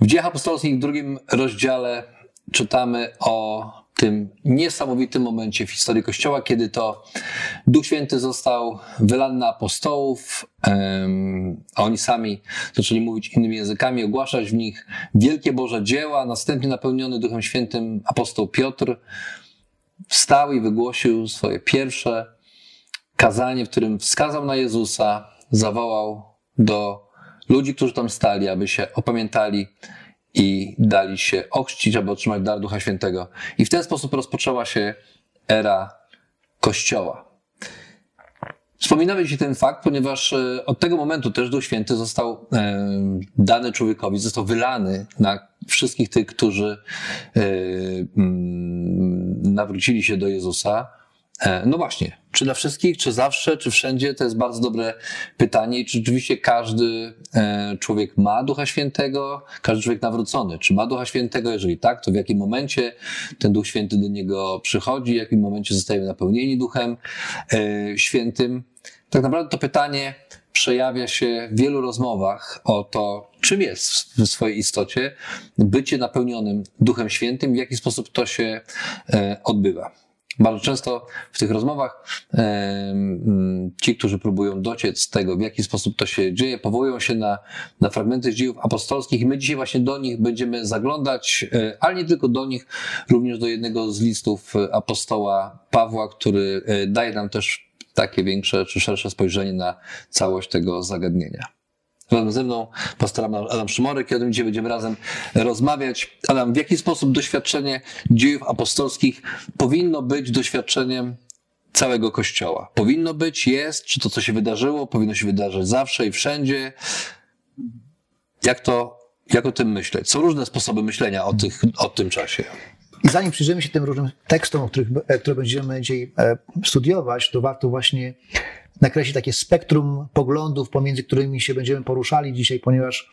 W Dziejach Apostolskich w drugim rozdziale czytamy o tym niesamowitym momencie w historii Kościoła, kiedy to Duch Święty został wylany na apostołów, a oni sami zaczęli mówić innymi językami, ogłaszać w nich wielkie Boże dzieła. Następnie napełniony Duchem Świętym apostoł Piotr wstał i wygłosił swoje pierwsze kazanie, w którym wskazał na Jezusa, zawołał do ludzi, którzy tam stali, aby się opamiętali i dali się ochrzcić, aby otrzymać dar Ducha Świętego. I w ten sposób rozpoczęła się era Kościoła. Wspominamy dzisiaj ten fakt, ponieważ e, od tego momentu też Duch Święty został e, dany człowiekowi, został wylany na wszystkich tych, którzy e, nawrócili się do Jezusa. E, no właśnie, czy dla wszystkich, czy zawsze, czy wszędzie? To jest bardzo dobre pytanie. I czy rzeczywiście każdy e, człowiek ma Ducha Świętego, każdy człowiek nawrócony, czy ma Ducha Świętego? Jeżeli tak, to w jakim momencie ten Duch Święty do niego przychodzi, w jakim momencie zostajemy napełnieni Duchem e, Świętym? Tak naprawdę to pytanie przejawia się w wielu rozmowach o to, czym jest w swojej istocie bycie napełnionym Duchem Świętym, w jaki sposób to się odbywa. Bardzo często w tych rozmowach ci, którzy próbują dociec z tego, w jaki sposób to się dzieje, powołują się na, na fragmenty dziejów apostolskich i my dzisiaj właśnie do nich będziemy zaglądać, e, ale nie tylko do nich, również do jednego z listów apostoła Pawła, który e, daje nam też takie większe czy szersze spojrzenie na całość tego zagadnienia. Razem ze mną pastor Adam Szymorek i o tym dzisiaj będziemy razem rozmawiać. Adam, w jaki sposób doświadczenie dziejów apostolskich powinno być doświadczeniem całego Kościoła? Powinno być, jest, czy to, co się wydarzyło, powinno się wydarzyć zawsze i wszędzie? Jak to, jak o tym myśleć? Są różne sposoby myślenia o, tych, o tym czasie. I zanim przyjrzymy się tym różnym tekstom, których, e, które będziemy dzisiaj e, studiować, to warto właśnie nakreślić takie spektrum poglądów, pomiędzy którymi się będziemy poruszali dzisiaj, ponieważ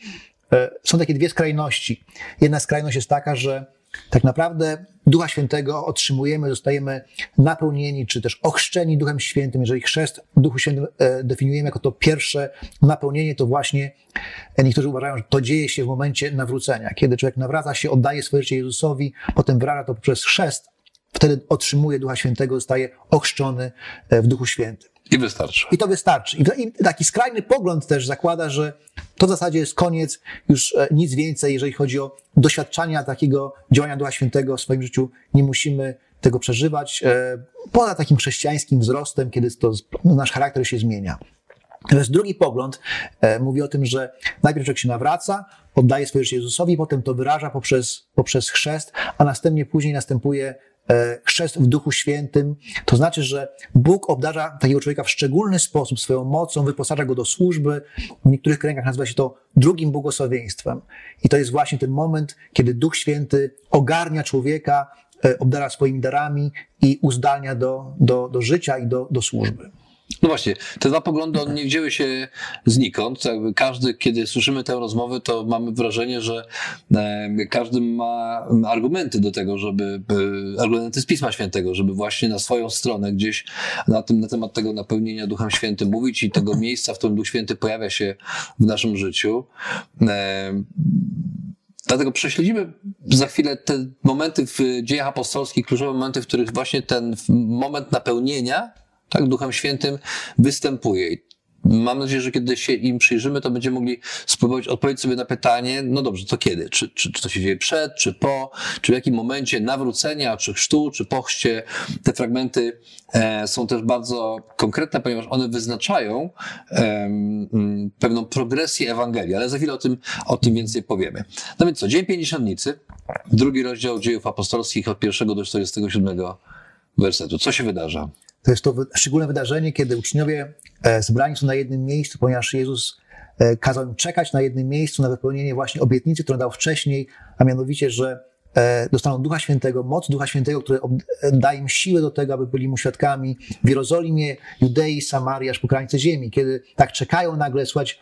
e, są takie dwie skrajności. Jedna skrajność jest taka, że tak naprawdę Ducha Świętego otrzymujemy, zostajemy napełnieni, czy też ochrzczeni Duchem Świętym. Jeżeli chrzest Duchu Świętym e, definiujemy jako to pierwsze napełnienie, to właśnie e, niektórzy uważają, że to dzieje się w momencie nawrócenia. Kiedy człowiek nawraca się, oddaje swoje życie Jezusowi, potem wyraża to poprzez chrzest, wtedy otrzymuje Ducha Świętego, zostaje ochrzczony w Duchu Świętym. I wystarczy. I to wystarczy. I taki skrajny pogląd też zakłada, że to w zasadzie jest koniec, już e, nic więcej, jeżeli chodzi o doświadczania takiego działania Ducha Świętego w swoim życiu. Nie musimy tego przeżywać e, poza takim chrześcijańskim wzrostem, kiedy to nasz charakter się zmienia. Natomiast drugi pogląd e, mówi o tym, że najpierw człowiek się nawraca, oddaje swoje życie Jezusowi, potem to wyraża poprzez, poprzez chrzest, a następnie później następuje E, chrzest w Duchu Świętym. To znaczy, że Bóg obdarza takiego człowieka w szczególny sposób swoją mocą, wyposaża go do służby. W niektórych kręgach nazywa się to drugim błogosławieństwem. I to jest właśnie ten moment, kiedy Duch Święty ogarnia człowieka, e, obdara swoimi darami i uzdalnia do, do, do życia i do, do służby. No właśnie, te dwa poglądy one nie wzięły się znikąd. Każdy, kiedy słyszymy tę rozmowę, to mamy wrażenie, że każdy ma argumenty do tego, żeby, argumenty z Pisma Świętego, żeby właśnie na swoją stronę gdzieś na, tym, na temat tego napełnienia Duchem Świętym mówić i tego miejsca, w którym Duch Święty pojawia się w naszym życiu. Dlatego prześledzimy za chwilę te momenty w dziejach apostolskich, kluczowe momenty, w których właśnie ten moment napełnienia tak, Duchem Świętym występuje. Mam nadzieję, że kiedy się im przyjrzymy, to będziemy mogli spróbować odpowiedzieć sobie na pytanie, no dobrze, to kiedy? Czy, czy, czy to się dzieje przed, czy po, czy w jakim momencie nawrócenia, czy chrztu, czy pochście. Te fragmenty e, są też bardzo konkretne, ponieważ one wyznaczają e, pewną progresję Ewangelii, ale za chwilę o tym, o tym więcej powiemy. No więc co, Dzień Pięćdziesiątnicy, drugi rozdział dziejów apostolskich od pierwszego do 47 wersetu. Co się wydarza? To jest to szczególne wydarzenie, kiedy uczniowie e, zebrani są na jednym miejscu, ponieważ Jezus e, kazał im czekać na jednym miejscu na wypełnienie właśnie obietnicy, którą dał wcześniej, a mianowicie, że e, dostaną Ducha Świętego, moc Ducha Świętego, który daje im siłę do tego, aby byli mu świadkami w Jerozolimie, Judei, Samarii, aż po krańce ziemi. Kiedy tak czekają, nagle słychać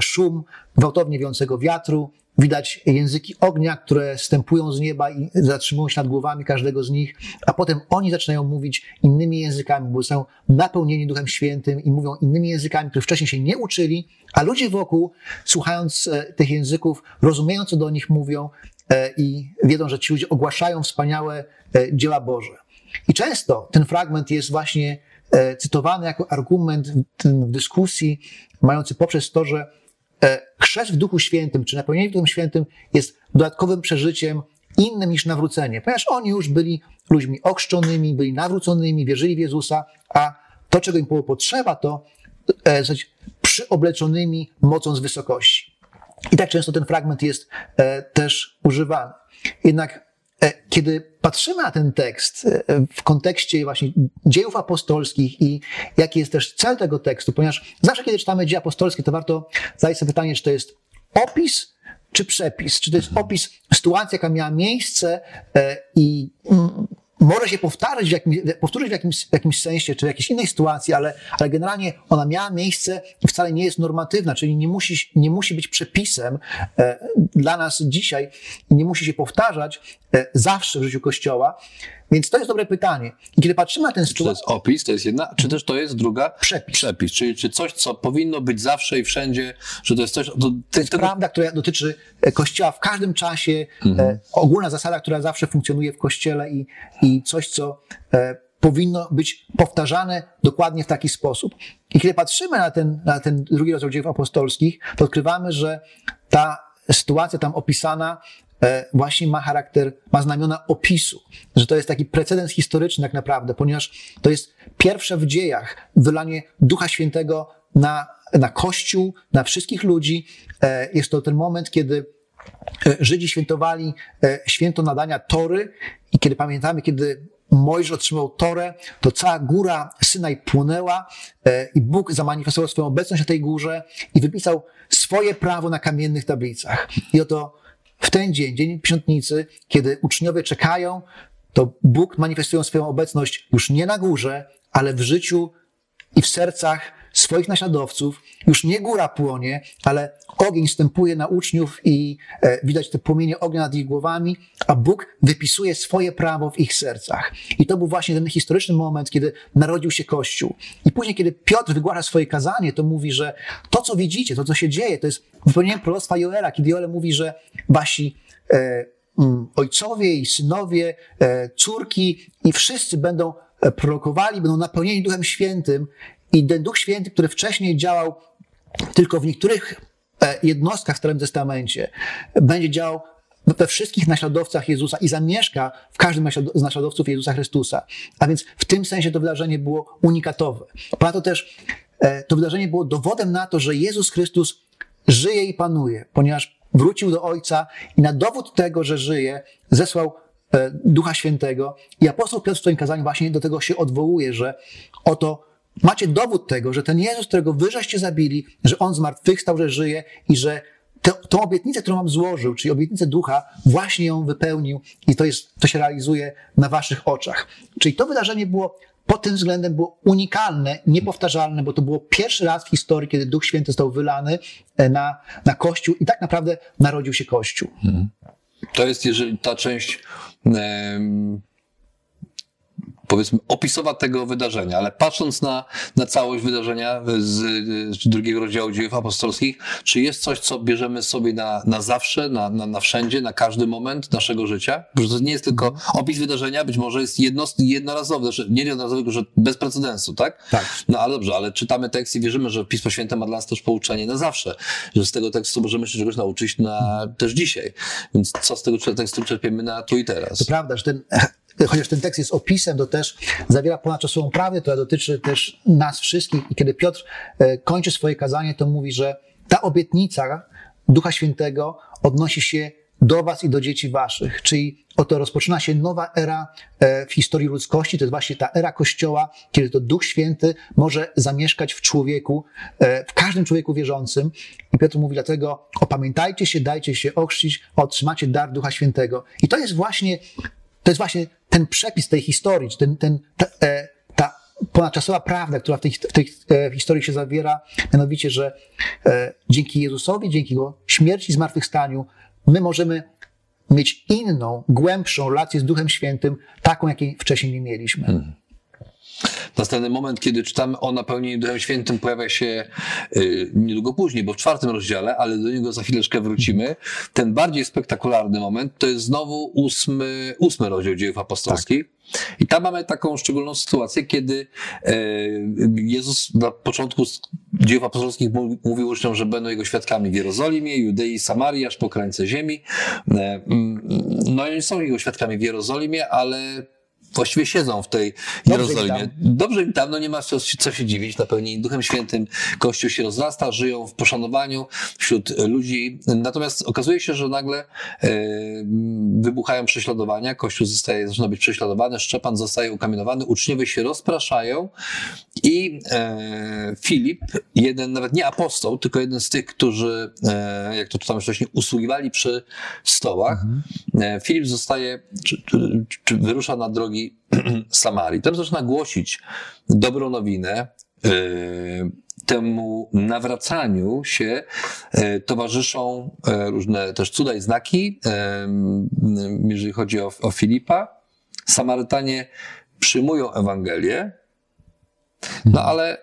szum gwałtownie wiącego wiatru, Widać języki ognia, które stępują z nieba i zatrzymują się nad głowami każdego z nich, a potem oni zaczynają mówić innymi językami, bo są napełnieni Duchem Świętym i mówią innymi językami, których wcześniej się nie uczyli, a ludzie wokół, słuchając e, tych języków, rozumieją, co do nich mówią e, i wiedzą, że ci ludzie ogłaszają wspaniałe e, dzieła Boże. I często ten fragment jest właśnie cytowany jako argument w dyskusji, mający poprzez to, że chrzest w Duchu Świętym, czy napełnienie Duchem Świętym jest dodatkowym przeżyciem innym niż nawrócenie, ponieważ oni już byli ludźmi ochrzczonymi, byli nawróconymi, wierzyli w Jezusa, a to, czego im było potrzeba, to e, przyobleczonymi mocą z wysokości. I tak często ten fragment jest e, też używany. Jednak E, kiedy patrzymy na ten tekst e, w kontekście właśnie dziejów apostolskich i jaki jest też cel tego tekstu, ponieważ zawsze, kiedy czytamy dzieje apostolskie, to warto zadać sobie pytanie, czy to jest opis, czy przepis, czy to jest opis sytuacji, jaka miała miejsce e, i mm, może się powtarzać w jakimś, powtórzyć w jakimś, w jakimś sensie, czy w jakiejś innej sytuacji, ale, ale generalnie ona miała miejsce i wcale nie jest normatywna, czyli nie musi, nie musi być przepisem e, dla nas dzisiaj, nie musi się powtarzać e, zawsze w życiu Kościoła. Więc to jest dobre pytanie. I kiedy patrzymy na ten sytuację... Czy to jest opis, to jest jedna, czy też to jest druga? Przepis. Przepis, czyli czy coś, co powinno być zawsze i wszędzie, że to jest coś... To, to jest prawda, która dotyczy e, Kościoła w każdym czasie, mhm. e, ogólna zasada, która zawsze funkcjonuje w Kościele i, i coś, co e, powinno być powtarzane dokładnie w taki sposób. I kiedy patrzymy na ten, na ten drugi rozdział dziejów apostolskich, to odkrywamy, że ta sytuacja tam opisana E, właśnie ma charakter, ma znamiona opisu, że to jest taki precedens historyczny tak naprawdę, ponieważ to jest pierwsze w dziejach wylanie Ducha Świętego na, na Kościół, na wszystkich ludzi. E, jest to ten moment, kiedy e, Żydzi świętowali święto nadania Tory i kiedy pamiętamy, kiedy Mojżesz otrzymał Torę, to cała góra Synaj płonęła i Bóg zamanifestował swoją obecność na tej górze i wypisał swoje prawo na kamiennych tablicach. I oto w ten dzień, dzień piątnicy, kiedy uczniowie czekają, to Bóg manifestuje swoją obecność już nie na górze, ale w życiu i w sercach swoich naśladowców. Już nie góra płonie, ale ogień stępuje na uczniów i e, widać te płomienie ognia nad ich głowami, a Bóg wypisuje swoje prawo w ich sercach. I to był właśnie ten historyczny moment, kiedy narodził się Kościół. I później, kiedy Piotr wygłasza swoje kazanie, to mówi, że to, co widzicie, to, co się dzieje, to jest wypełnienie proroctwa Joela, kiedy Joel mówi, że wasi e, ojcowie i synowie, e, córki i wszyscy będą e, prorokowali, będą napełnieni Duchem Świętym i ten Duch Święty, który wcześniej działał tylko w niektórych e, jednostkach w Starym Testamencie, będzie działał we wszystkich naśladowcach Jezusa i zamieszka w każdym z naśladowców Jezusa Chrystusa. A więc w tym sensie to wydarzenie było unikatowe. Ponadto też e, to wydarzenie było dowodem na to, że Jezus Chrystus żyje i panuje, ponieważ wrócił do Ojca i na dowód tego, że żyje, zesłał e, Ducha Świętego. I apostoł Piotr w swoim kazaniu właśnie do tego się odwołuje, że oto Macie dowód tego, że ten Jezus, którego wy żeście zabili, że On zmartwychwstał, że żyje i że tę, tą obietnicę, którą wam złożył, czyli obietnicę ducha, właśnie ją wypełnił i to, jest, to się realizuje na waszych oczach. Czyli to wydarzenie było pod tym względem było unikalne, niepowtarzalne, bo to było pierwszy raz w historii, kiedy Duch Święty został wylany e, na, na Kościół i tak naprawdę narodził się Kościół. Hmm. To jest, jeżeli ta część powiedzmy opisowa tego wydarzenia, ale patrząc na, na całość wydarzenia z, z drugiego rozdziału dziejów apostolskich, czy jest coś, co bierzemy sobie na, na zawsze, na, na, na wszędzie, na każdy moment naszego życia? Bo to nie jest tylko opis wydarzenia, być może jest jedno, jednorazowy, znaczy nie jednorazowy, tylko że bez precedensu, tak? Tak. No ale dobrze, ale czytamy tekst i wierzymy, że Pismo Święte ma dla nas też pouczenie na zawsze, że z tego tekstu możemy się czegoś nauczyć na, też dzisiaj. Więc co z tego tekstu czerpiemy na tu i teraz? To prawda, że ten chociaż ten tekst jest opisem, to też zawiera ponadczasową prawdę, która dotyczy też nas wszystkich. I kiedy Piotr e, kończy swoje kazanie, to mówi, że ta obietnica Ducha Świętego odnosi się do was i do dzieci waszych. Czyli oto rozpoczyna się nowa era e, w historii ludzkości. To jest właśnie ta era Kościoła, kiedy to Duch Święty może zamieszkać w człowieku, e, w każdym człowieku wierzącym. I Piotr mówi dlatego, opamiętajcie się, dajcie się ochrzcić, otrzymacie dar Ducha Świętego. I to jest właśnie, to jest właśnie ten przepis tej historii, ten, ten, ta, e, ta ponadczasowa prawda, która w tej, w tej historii się zawiera, mianowicie, że dzięki Jezusowi, dzięki Jego śmierci i zmartwychwstaniu, my możemy mieć inną, głębszą relację z Duchem Świętym, taką, jakiej wcześniej nie mieliśmy. Hmm. Następny moment, kiedy czytamy o napełnieniu Duchem Świętym, pojawia się y, niedługo później, bo w czwartym rozdziale, ale do niego za chwileczkę wrócimy. Ten bardziej spektakularny moment to jest znowu ósmy, ósmy rozdział dziejów apostolskich. Tak. I tam mamy taką szczególną sytuację, kiedy e, Jezus na początku dziejów apostolskich mówił uczniom, że będą jego świadkami w Jerozolimie, Judei, Samarii, aż po krańce ziemi. E, no i są jego świadkami w Jerozolimie, ale właściwie siedzą w tej Jerozolimie. Dobrze im tam, no nie ma co, co się dziwić, napełnieni Duchem Świętym, Kościół się rozrasta, żyją w poszanowaniu wśród ludzi. Natomiast okazuje się, że nagle e, wybuchają prześladowania, Kościół zostaje, zaczyna być prześladowany, Szczepan zostaje ukamienowany, uczniowie się rozpraszają i e, Filip, jeden nawet nie apostoł, tylko jeden z tych, którzy, e, jak to czytamy wcześniej, usługiwali przy stołach, mhm. Filip zostaje, czy, czy, czy wyrusza na drogi Samarii. Tam zaczyna głosić dobrą nowinę. E, temu nawracaniu się e, towarzyszą e, różne też cuda i znaki, jeżeli chodzi o, o Filipa. Samarytanie przyjmują Ewangelię, no ale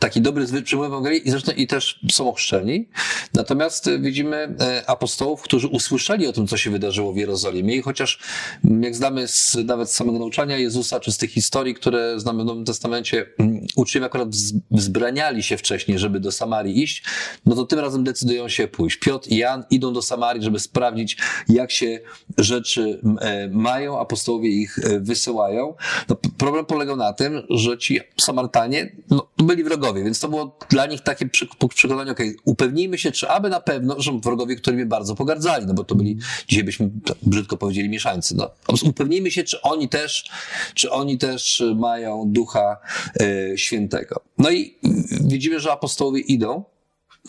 taki dobry zwyczaj Ewangelii i zresztą i też są ochrzczeni. Natomiast e, widzimy e, apostołów, którzy usłyszeli o tym, co się wydarzyło w Jerozolimie i chociaż mm, jak znamy z, nawet z samego nauczania Jezusa, czy z tych historii, które znamy w Nowym Testamencie, mm, uczniowie akurat wzbraniali się wcześniej, żeby do Samarii iść, no to tym razem decydują się pójść. Piotr i Jan idą do Samarii, żeby sprawdzić, jak się rzeczy e, mają, apostołowie ich wysyłają. No, problem polegał na tym, że ci Samarytanie no, byli wrogowie więc to było dla nich takie przekonanie, okej, okay, upewnijmy się, czy aby na pewno, że wrogowie, którymi bardzo pogardzali, no bo to byli, dzisiaj byśmy brzydko powiedzieli, mieszańcy, no. Upewnijmy się, czy oni też, czy oni też mają Ducha e, Świętego. No i widzimy, że apostołowie idą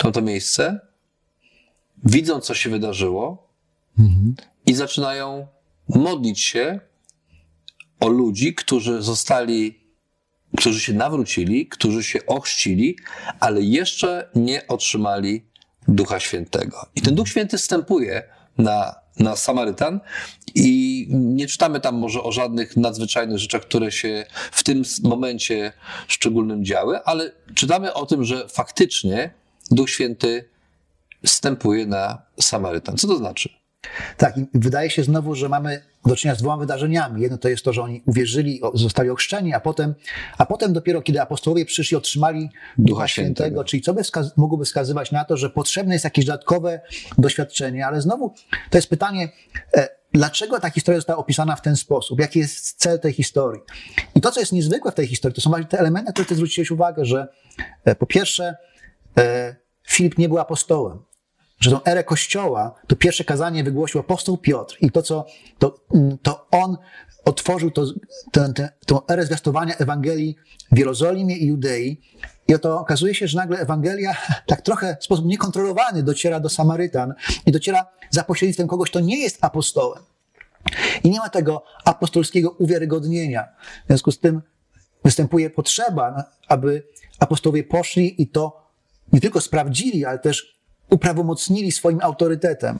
w to miejsce, widzą, co się wydarzyło mhm. I zaczynają modlić się o ludzi, którzy zostali którzy się nawrócili, którzy się ochrzcili, ale jeszcze nie otrzymali Ducha Świętego. I ten Duch Święty wstępuje na, na Samarytan i nie czytamy tam może o żadnych nadzwyczajnych rzeczach, które się w tym momencie szczególnym działy, ale czytamy o tym, że faktycznie Duch Święty wstępuje na Samarytan. Co to znaczy? Tak, i wydaje się znowu, że mamy do czynienia z dwoma wydarzeniami. Jedno to jest to, że oni uwierzyli, zostali ochrzczeni, a potem, a potem dopiero, kiedy apostołowie przyszli, otrzymali Ducha, Świętego, Świętego, czyli co by wskaz- mogłoby wskazywać na to, że potrzebne jest jakieś dodatkowe doświadczenie, ale znowu to jest pytanie, e, dlaczego ta historia została opisana w ten sposób? Jaki jest cel tej historii? I to, co jest niezwykłe w tej historii, to są właśnie te elementy, na które ty zwróciłeś uwagę, że e, po pierwsze, e, Filip nie był apostołem że tą erę Kościoła, to pierwsze kazanie wygłosił apostoł Piotr i to, co, to, mm, to on otworzył to, tę, tę, tą erę zwiastowania Ewangelii w Jerozolimie i Judei. I oto okazuje się, że nagle Ewangelia tak trochę w sposób niekontrolowany dociera do Samarytan i dociera za pośrednictwem kogoś, kto nie jest apostołem. I nie ma tego apostolskiego uwiarygodnienia. W związku z tym występuje potrzeba, aby apostołowie poszli i to nie tylko sprawdzili, ale też uprawomocnili swoim autorytetem.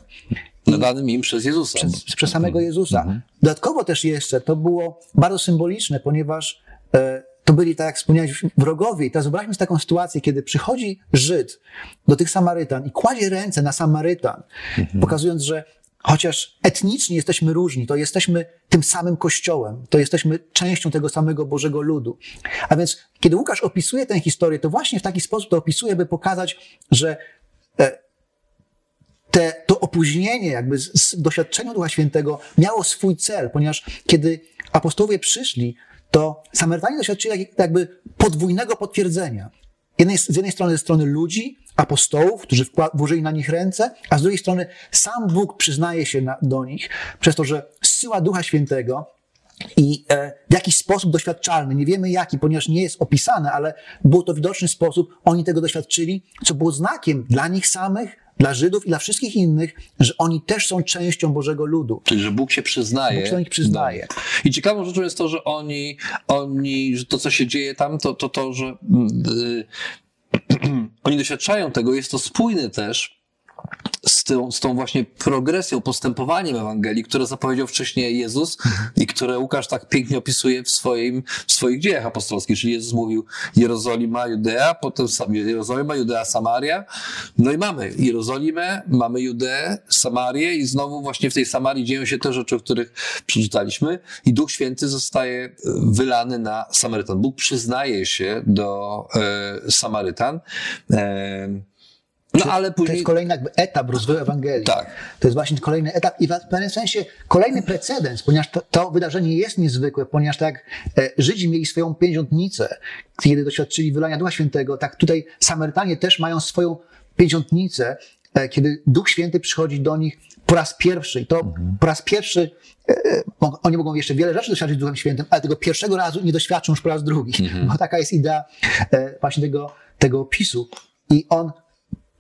Nadanym im przez Jezusa. Przez, przez samego Jezusa. Mhm. Dodatkowo też jeszcze to było bardzo symboliczne, ponieważ e, to byli, tak jak wspomniałeś, wrogowie. I teraz wyobraźmy sobie taką sytuację, kiedy przychodzi Żyd do tych Samarytan i kładzie ręce na Samarytan, mhm. pokazując, że chociaż etnicznie jesteśmy różni, to jesteśmy tym samym kościołem, to jesteśmy częścią tego samego Bożego ludu. A więc, kiedy Łukasz opisuje tę historię, to właśnie w taki sposób to opisuje, by pokazać, że te, to opóźnienie jakby z, doświadczenia Ducha Świętego miało swój cel, ponieważ kiedy apostołowie przyszli, to Samarytanie doświadczyli jakby podwójnego potwierdzenia. jednej, z jednej strony ze strony ludzi, apostołów, którzy włożyli na nich ręce, a z drugiej strony sam Bóg przyznaje się na, do nich przez to, że zsyła Ducha Świętego i e, w jakiś sposób doświadczalny, nie wiemy jaki, ponieważ nie jest opisane, ale był to widoczny sposób, oni tego doświadczyli, co było znakiem dla nich samych, dla Żydów i dla wszystkich innych, że oni też są częścią Bożego ludu. Czyli, że Bóg się przyznaje. Bóg się do nich przyznaje. nich. I ciekawą rzeczą jest to, że oni, oni że to, co się dzieje tam, to to, to że mm, y, oni doświadczają tego, jest to spójne też z tą, z tą właśnie progresją, postępowaniem Ewangelii, które zapowiedział wcześniej Jezus i które Łukasz tak pięknie opisuje w, swoim, w swoich dziejach apostolskich. Czyli Jezus mówił Jerozolima, Judea, potem Jerozolima, Judea, Samaria. No i mamy Jerozolimę, mamy Judeę, Samarię i znowu właśnie w tej Samarii dzieją się te rzeczy, o których przeczytaliśmy i Duch Święty zostaje wylany na Samarytan. Bóg przyznaje się do e, Samarytan. E, no ale To później... jest kolejny jakby etap rozwoju Ewangelii. Tak. To jest właśnie kolejny etap i w pewnym sensie kolejny precedens, ponieważ to, to wydarzenie jest niezwykłe, ponieważ tak jak e, Żydzi mieli swoją pięćdziesiątnicę, kiedy doświadczyli wylania Ducha Świętego, tak tutaj Samarytanie też mają swoją pięćdziesiątnicę, e, kiedy Duch Święty przychodzi do nich po raz pierwszy. I to Mhm. po raz pierwszy e, oni mogą jeszcze wiele rzeczy doświadczyć Duchem Świętym, ale tego pierwszego razu nie doświadczą już po raz drugi. Mhm. Bo taka jest idea właśnie tego, tego opisu. I on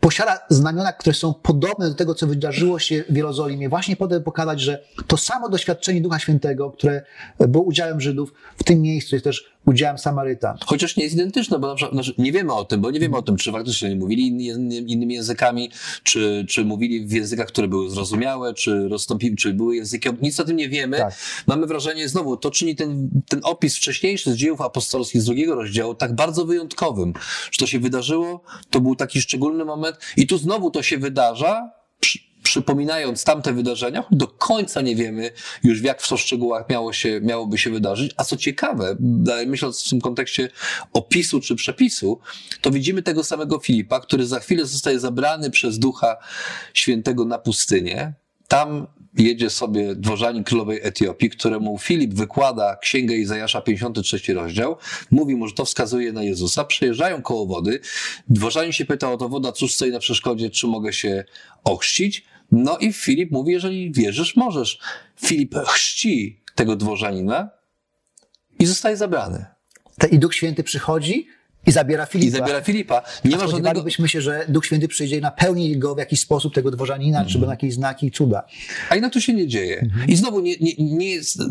posiada znamiona, które są podobne do tego, co wydarzyło się w Jerozolimie, właśnie po to, pokazać, że to samo doświadczenie Ducha Świętego, które było udziałem Żydów, w tym miejscu jest też udziałem Samarytan. Chociaż nie jest identyczne, bo na przykład, znaczy nie wiemy o tym, bo nie wiemy o tym, czy faktycznie mówili inny, innymi językami, czy, czy mówili w językach, które były zrozumiałe, czy rozstąpili, czy były języki. Nic o tym nie wiemy. Tak. Mamy wrażenie, znowu, to czyni ten, ten opis wcześniejszy z dziejów apostolskich z drugiego rozdziału tak bardzo wyjątkowym, że to się wydarzyło, to był taki szczególny moment i tu znowu to się wydarza, przy, przypominając tamte wydarzenia, do końca nie wiemy już jak w co szczegółach miało się, miałoby się wydarzyć. A co ciekawe, myśląc w tym kontekście opisu czy przepisu, to widzimy tego samego Filipa, który za chwilę zostaje zabrany przez Ducha Świętego na pustynię. Tam jedzie sobie dworzanin królowej Etiopii, któremu Filip wykłada księgę Izajasza 53 rozdział. Mówi mu, że to wskazuje na Jezusa. Przejeżdżają koło wody. Dworzanin się pyta o to woda, cóż stoi na przeszkodzie, czy mogę się ochrzcić. No i Filip mówi, jeżeli wierzysz, możesz. Filip chrzci tego dworzanina i zostaje zabrany. I Duch Święty przychodzi i zabiera Filipa. I zabiera Filipa. Nie ma żadnego... Się, że Duch Święty przyjdzie i napełni go w jakiś sposób, tego dworzanina, czy Mhm. będą jakieś znaki i cuda. A jednak to się nie dzieje. I znowu nie, nie, nie jest e, e,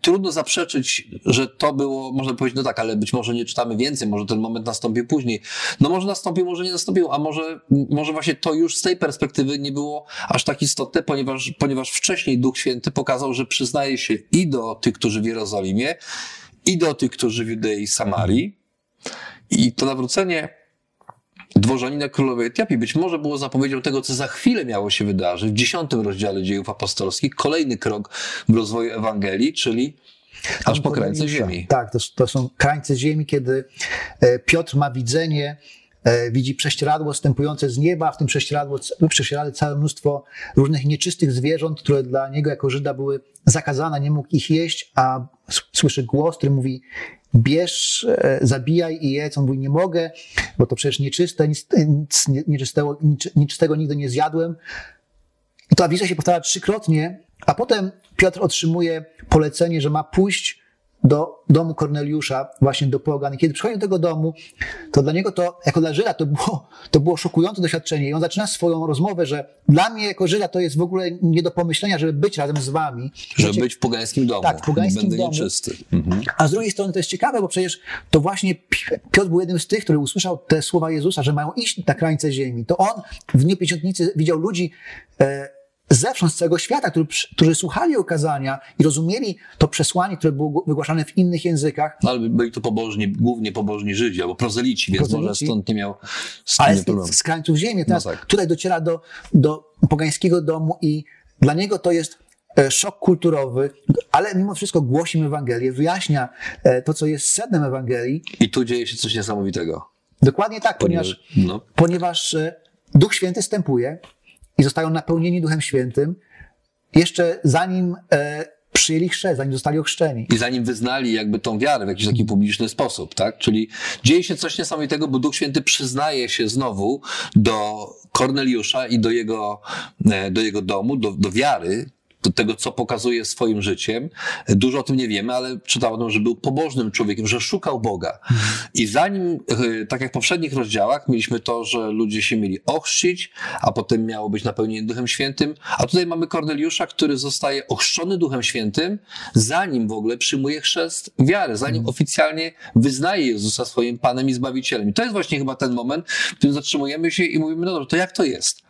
trudno zaprzeczyć, że to było, można powiedzieć, no tak, ale być może nie czytamy więcej, może ten moment nastąpił później. No może nastąpił, może nie nastąpił, a może, może właśnie to już z tej perspektywy nie było aż tak istotne, ponieważ, ponieważ wcześniej Duch Święty pokazał, że przyznaje się i do tych, którzy w Jerozolimie, i do tych, którzy w Judei i Samarii. I to nawrócenie dworzanina królowej Etiopii być może było zapowiedzią tego, co za chwilę miało się wydarzyć w dziesiątym rozdziale dziejów apostolskich. Kolejny krok w rozwoju Ewangelii, czyli aż po krańce ziemi. Tak, to, to są krańce ziemi, kiedy e, Piotr ma widzenie, e, widzi prześcieradło stępujące z nieba, w tym prześcieradło, prześcieradle całe mnóstwo różnych nieczystych zwierząt, które dla niego jako Żyda były zakazane, nie mógł ich jeść, a słyszy głos, który mówi bierz, e, zabijaj i jedz. On mówi, nie mogę, bo to przecież nieczyste, nic, nic nie- nieczystego, niczy- nieczystego nigdy nie zjadłem. I ta wizja się powtarza trzykrotnie, a potem Piotr otrzymuje polecenie, że ma pójść do domu Korneliusza, właśnie do pogan. I kiedy przychodzi do tego domu, to dla niego to, jako dla Żyda, to było, to było szokujące doświadczenie. I on zaczyna swoją rozmowę, że dla mnie jako Żyda to jest w ogóle nie do pomyślenia, żeby być razem z wami. Żeby Wiecie, być w pogańskim domu. Tak, w pogańskim Będę domu. nieczysty. Mhm. a z drugiej strony to jest ciekawe, bo przecież to właśnie Pi- Piotr był jednym z tych, który usłyszał te słowa Jezusa, że mają iść na krańce ziemi. To on w dniu pięćdziesiątnicy widział ludzi e, zewsząd z całego świata, którzy, którzy słuchali okazania i rozumieli to przesłanie, które było wygłaszane w innych językach, No, ale byli to pobożni, głównie pobożni Żydzi albo prozelici, więc Prozelici. może stąd nie miał tym ale nie z, z krańców ziemi. Teraz No tak. tutaj dociera do, do pogańskiego domu i dla niego to jest e, szok kulturowy, ale mimo wszystko głosi Ewangelię, wyjaśnia e, to, co jest sednem Ewangelii. I tu dzieje się coś niesamowitego. Dokładnie tak, ponieważ no, ponieważ e, Duch Święty stępuje i zostają napełnieni Duchem Świętym, jeszcze zanim e, przyjęli chrzest, zanim zostali ochrzczeni. I zanim wyznali jakby tą wiarę w jakiś taki publiczny sposób, tak? Czyli dzieje się coś niesamowitego, bo Duch Święty przyznaje się znowu do Korneliusza i do jego, e, do jego domu, do, do wiary, do tego, co pokazuje swoim życiem. Dużo o tym nie wiemy, ale czytałem, że był pobożnym człowiekiem, że szukał Boga. I zanim, e, tak jak w poprzednich rozdziałach, mieliśmy to, że ludzie się mieli ochrzcić, a potem miało być napełnienie Duchem Świętym, a tutaj mamy Korneliusza, który zostaje ochrzczony Duchem Świętym, zanim w ogóle przyjmuje chrzest wiary, zanim oficjalnie wyznaje Jezusa swoim Panem i Zbawicielem. I to jest właśnie chyba ten moment, w którym zatrzymujemy się i mówimy, no dobrze, to jak to jest?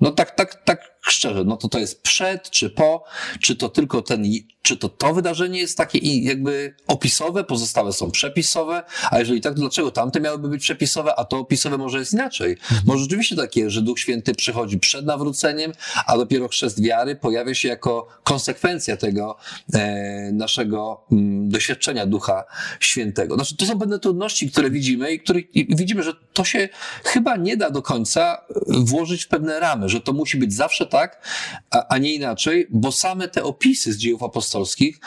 No tak, tak, tak szczerze, no to to jest przed czy po, czy to tylko ten, czy to to wydarzenie jest takie jakby opisowe, pozostałe są przepisowe, a jeżeli tak, to dlaczego tamte miałyby być przepisowe, a to opisowe może jest inaczej? Mhm. Może rzeczywiście takie, że Duch Święty przychodzi przed nawróceniem, a dopiero chrzest wiary pojawia się jako konsekwencja tego e, naszego m, mm, doświadczenia Ducha Świętego. Znaczy, to są pewne trudności, które widzimy i, które, i widzimy, że to się chyba nie da do końca włożyć w pewne ramy, że to musi być zawsze tak, a, a nie inaczej, bo same te opisy z dziejów apostolskich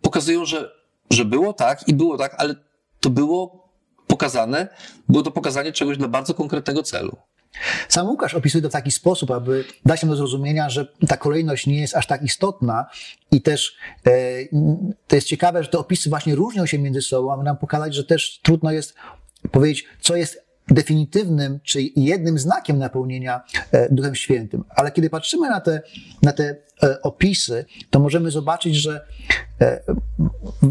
pokazują, że, że było tak i było tak, ale to było pokazane, było to pokazanie czegoś dla bardzo konkretnego celu. Sam Łukasz opisuje to w taki sposób, aby dać nam do zrozumienia, że ta kolejność nie jest aż tak istotna i też e, to jest ciekawe, że te opisy właśnie różnią się między sobą, aby nam pokazać, że też trudno jest powiedzieć, co jest definitywnym czy jednym znakiem napełnienia e, Duchem Świętym. Ale kiedy patrzymy na te, na te e, opisy, to możemy zobaczyć, że e,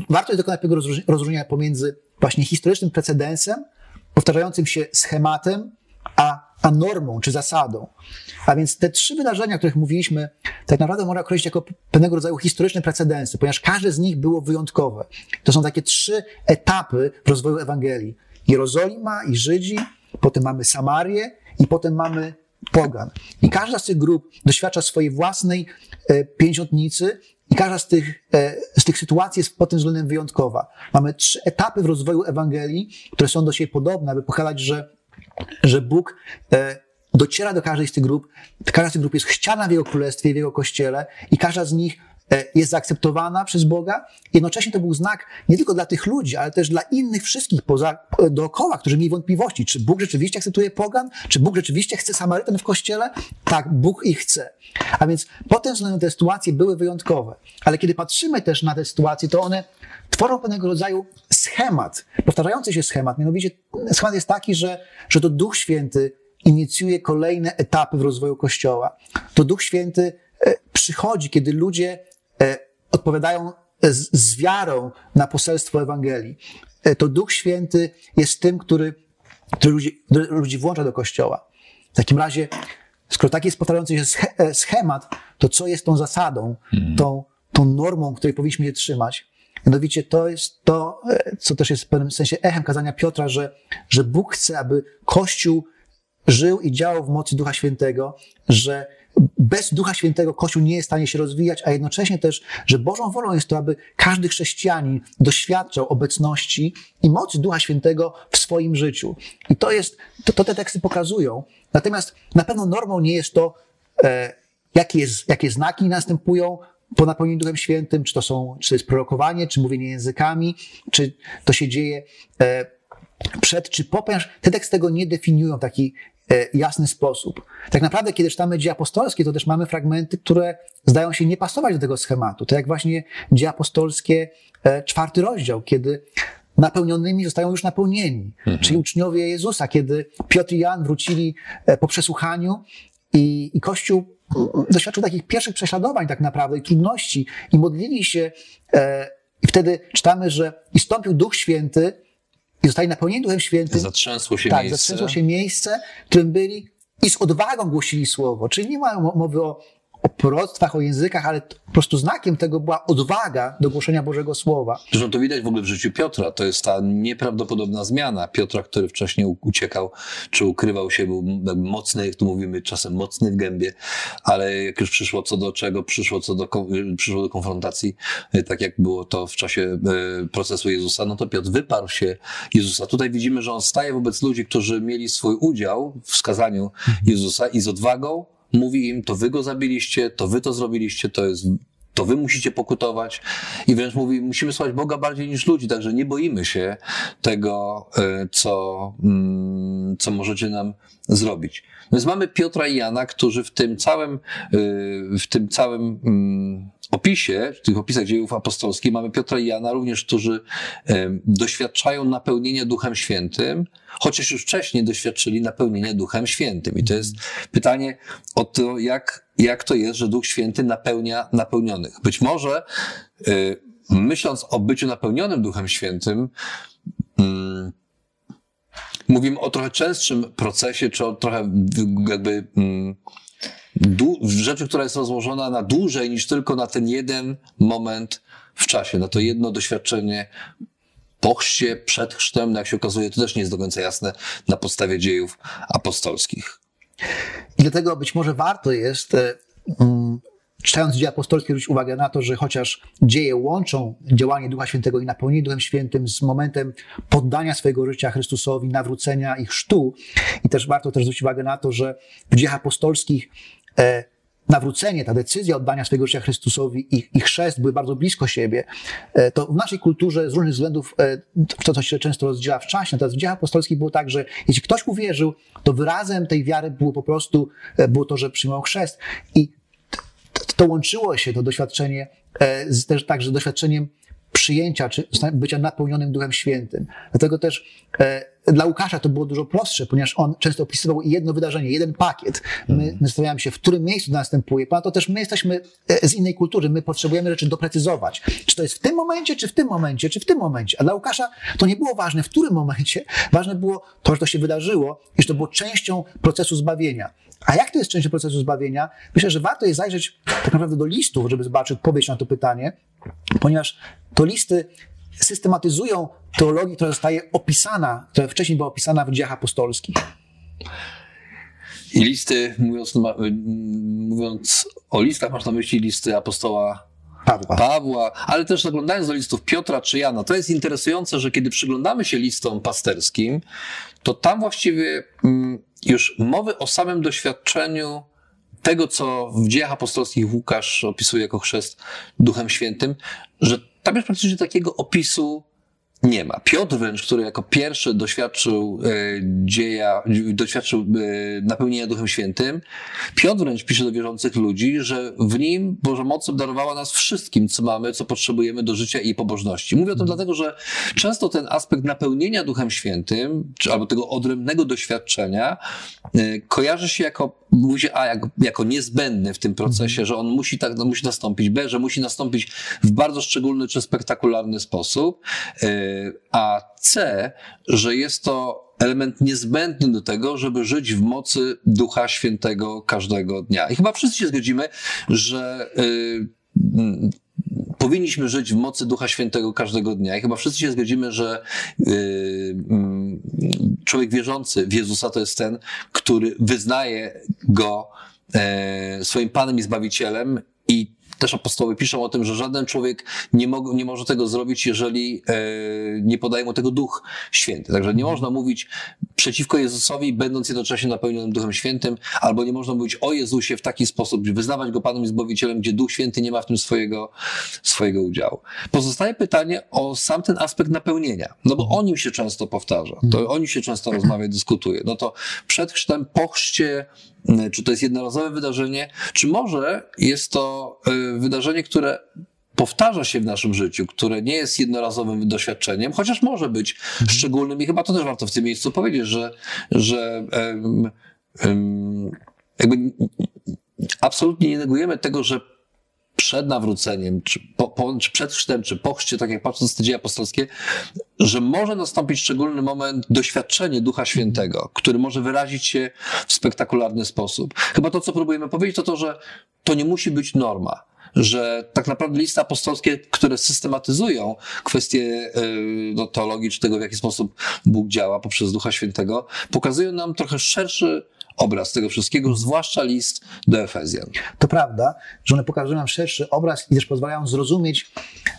warto jest dokonać tego rozróżnienia pomiędzy właśnie historycznym precedensem, powtarzającym się schematem, a, a normą czy zasadą. A więc te trzy wydarzenia, o których mówiliśmy, tak naprawdę można określić jako pewnego rodzaju historyczne precedensy, ponieważ każde z nich było wyjątkowe. To są takie trzy etapy w rozwoju Ewangelii. Jerozolima i Żydzi, potem mamy Samarię i potem mamy Pogan. I każda z tych grup doświadcza swojej własnej e, pięćdziesiątnicy i każda z tych, e, z tych sytuacji jest pod tym względem wyjątkowa. Mamy trzy etapy w rozwoju Ewangelii, które są do siebie podobne, aby pokazać, że, że Bóg e, dociera do każdej z tych grup. Każda z tych grup jest chciana w Jego Królestwie, w Jego Kościele i każda z nich jest zaakceptowana przez Boga. Jednocześnie to był znak nie tylko dla tych ludzi, ale też dla innych wszystkich poza, e, dookoła, którzy mieli wątpliwości, czy Bóg rzeczywiście akceptuje pogan, czy Bóg rzeczywiście chce Samarytan w kościele. Tak, Bóg ich chce. A więc potem względem te sytuacje były wyjątkowe. Ale kiedy patrzymy też na te sytuacje, to one tworzą pewnego rodzaju schemat, powtarzający się schemat. Mianowicie schemat jest taki, że, że to Duch Święty inicjuje kolejne etapy w rozwoju Kościoła. To Duch Święty e, przychodzi, kiedy ludzie E, odpowiadają z, z wiarą na poselstwo Ewangelii. E, to Duch Święty jest tym, który, który ludzi, ludzi włącza do Kościoła. W takim razie, skoro taki jest powtarzający się e, schemat, to co jest tą zasadą, mhm. tą, tą normą, której powinniśmy się trzymać? Mianowicie to jest to, co też jest w pewnym sensie echem kazania Piotra, że, że Bóg chce, aby Kościół żył i działał w mocy Ducha Świętego, że bez Ducha Świętego Kościół nie jest w stanie się rozwijać, a jednocześnie też, że Bożą wolą jest to, aby każdy chrześcijanin doświadczał obecności i mocy Ducha Świętego w swoim życiu. I to jest, to, to te teksty pokazują. Natomiast na pewno normą nie jest to, e, jakie, jest, jakie znaki następują po napełnieniu Duchem Świętym, czy to są, czy to jest prorokowanie, czy mówienie językami, czy to się dzieje e, przed czy po, ponieważ te teksty tego nie definiują taki jasny sposób. Tak naprawdę, kiedy czytamy dzieje apostolskie, to też mamy fragmenty, które zdają się nie pasować do tego schematu. To jak właśnie dzieje apostolskie, e, czwarty rozdział, kiedy napełnionymi zostają już napełnieni. Mhm. Czyli uczniowie Jezusa, kiedy Piotr i Jan wrócili e, po przesłuchaniu i, i Kościół doświadczył takich pierwszych prześladowań tak naprawdę i trudności i modlili się i wtedy czytamy, że i stąpił Duch Święty i zostali napełnieni Duchem Świętym. Zatrzęsło się tak, miejsce. zatrzęsło się miejsce, w którym byli i z odwagą głosili słowo. Czyli nie ma mowy o o proroctwach, o językach, ale po prostu znakiem tego była odwaga do głoszenia Bożego Słowa. Zresztą to widać w ogóle w życiu Piotra. To jest ta nieprawdopodobna zmiana. Piotra, który wcześniej uciekał, czy ukrywał się, był mocny, jak tu mówimy, czasem mocny w gębie, ale jak już przyszło co do czego, przyszło co do, przyszło do konfrontacji, e, tak jak było to w czasie e, procesu Jezusa, no to Piotr wyparł się Jezusa. Tutaj widzimy, że on staje wobec ludzi, którzy mieli swój udział w skazaniu mhm. Jezusa i z odwagą mówi im, to wy go zabiliście, to wy to zrobiliście, to jest to wy musicie pokutować. I wręcz mówi, musimy słuchać Boga bardziej niż ludzi, także nie boimy się tego, y, co, mm, co możecie nam zrobić. Więc mamy Piotra i Jana, którzy w tym całym, y, w tym całym mm, opisie, w tych opisach dziejów apostolskich mamy Piotra i Jana również, którzy doświadczają napełnienia Duchem Świętym, chociaż już wcześniej doświadczyli napełnienia Duchem Świętym. I to jest pytanie o to, jak, jak to jest, że Duch Święty napełnia napełnionych. Być może, y, myśląc o byciu napełnionym Duchem Świętym, mm, mówimy o trochę częstszym procesie, czy o trochę jakby mm, rzeczy, która jest rozłożona na dłużej niż tylko na ten jeden moment w czasie, na to jedno doświadczenie po chrzcie, przed chrztem, no jak się okazuje, to też nie jest do końca jasne na podstawie dziejów apostolskich. I dlatego być może warto jest, um, czytając dzieje apostolskie, zwrócić uwagę na to, że chociaż dzieje łączą działanie Ducha Świętego i napełnienie Duchem Świętym z momentem poddania swojego życia Chrystusowi, nawrócenia i chrztu, i też warto też zwrócić uwagę na to, że w dziejach apostolskich E, nawrócenie, ta decyzja oddania swojego życia Chrystusowi i, i chrzest były bardzo blisko siebie, e, to w naszej kulturze z różnych względów e, to, co się często rozdziela w czasie, natomiast w dziejach apostolskich było tak, że jeśli ktoś uwierzył, to wyrazem tej wiary było po prostu, było to, że przyjmował chrzest. I to, to łączyło się to doświadczenie z też także doświadczeniem przyjęcia, czy bycia napełnionym Duchem Świętym. Dlatego też dla Łukasza to było dużo prostsze, ponieważ on często opisywał jedno wydarzenie, jeden pakiet. My, mhm. my stawiamy się, w którym miejscu to następuje. Ponadto też my jesteśmy e, z innej kultury, my potrzebujemy rzeczy doprecyzować. Czy to jest w tym momencie, czy w tym momencie, czy w tym momencie. A dla Łukasza to nie było ważne, w którym momencie. Ważne było to, że to się wydarzyło i że to było częścią procesu zbawienia. A jak to jest częścią procesu zbawienia? Myślę, że warto jest zajrzeć tak naprawdę do listów, żeby zobaczyć odpowiedź na to pytanie, ponieważ to listy systematyzują teologię, która zostaje opisana, która wcześniej była opisana w dziejach apostolskich. I listy, mówiąc, mówiąc o listach, masz na myśli listy apostoła Pawła. Pawła, ale też oglądając do listów Piotra czy Jana, to jest interesujące, że kiedy przyglądamy się listom pasterskim, to tam właściwie mm, już mowy o samym doświadczeniu tego, co w dziejach apostolskich Łukasz opisuje jako chrzest Duchem Świętym, że tam już praktycznie takiego opisu nie ma. Piotr wręcz, który jako pierwszy doświadczył e, dzieja, doświadczył e, napełnienia Duchem Świętym, Piotr wręcz pisze do wierzących ludzi, że w nim Boża moc obdarowała nas wszystkim, co mamy, co potrzebujemy do życia i pobożności. Mówię o tym dlatego, że często ten aspekt napełnienia Duchem Świętym, czy albo tego odrębnego doświadczenia, e, kojarzy się jako, mówi się A, jak, jako niezbędny w tym procesie, że on musi tak, no, musi nastąpić, B, że musi nastąpić w bardzo szczególny czy spektakularny sposób, a C, że jest to element niezbędny do tego, żeby żyć w mocy Ducha Świętego każdego dnia. I chyba wszyscy się zgodzimy, że y, powinniśmy żyć w mocy Ducha Świętego każdego dnia. I chyba wszyscy się zgodzimy, że y, mm, człowiek wierzący w Jezusa to jest ten, który wyznaje go e, swoim Panem i Zbawicielem i też apostoły piszą o tym, że żaden człowiek nie, mo nie może tego zrobić, jeżeli e, nie podaje mu tego Duch Święty. Także nie można mówić przeciwko Jezusowi, będąc jednocześnie napełnionym Duchem Świętym, albo nie można mówić o Jezusie w taki sposób, wyznawać Go Panem i Zbawicielem, gdzie Duch Święty nie ma w tym swojego, swojego udziału. Pozostaje pytanie o sam ten aspekt napełnienia, no bo o nim się często powtarza, to o nim się często rozmawia, dyskutuje. No to przed chrztem, po chrzcie, czy to jest jednorazowe wydarzenie, czy może jest to y, wydarzenie, które powtarza się w naszym życiu, które nie jest jednorazowym doświadczeniem, chociaż może być mhm. szczególnym i chyba to też warto w tym miejscu powiedzieć, że, że um, um, jakby absolutnie nie negujemy tego, że przed nawróceniem, czy, po, po, czy przed chrztem, czy po chrzcie, tak jak patrząc na dzieje apostolskie, że może nastąpić szczególny moment, doświadczenie Ducha Świętego, który może wyrazić się w spektakularny sposób. Chyba to, co próbujemy powiedzieć, to to, że to nie musi być norma że tak naprawdę listy apostolskie, które systematyzują kwestie y, no, teologii, czy tego, w jaki sposób Bóg działa poprzez Ducha Świętego, pokazują nam trochę szerszy obraz tego wszystkiego, zwłaszcza list do Efezjan. To prawda, że one pokazują nam szerszy obraz i też pozwalają zrozumieć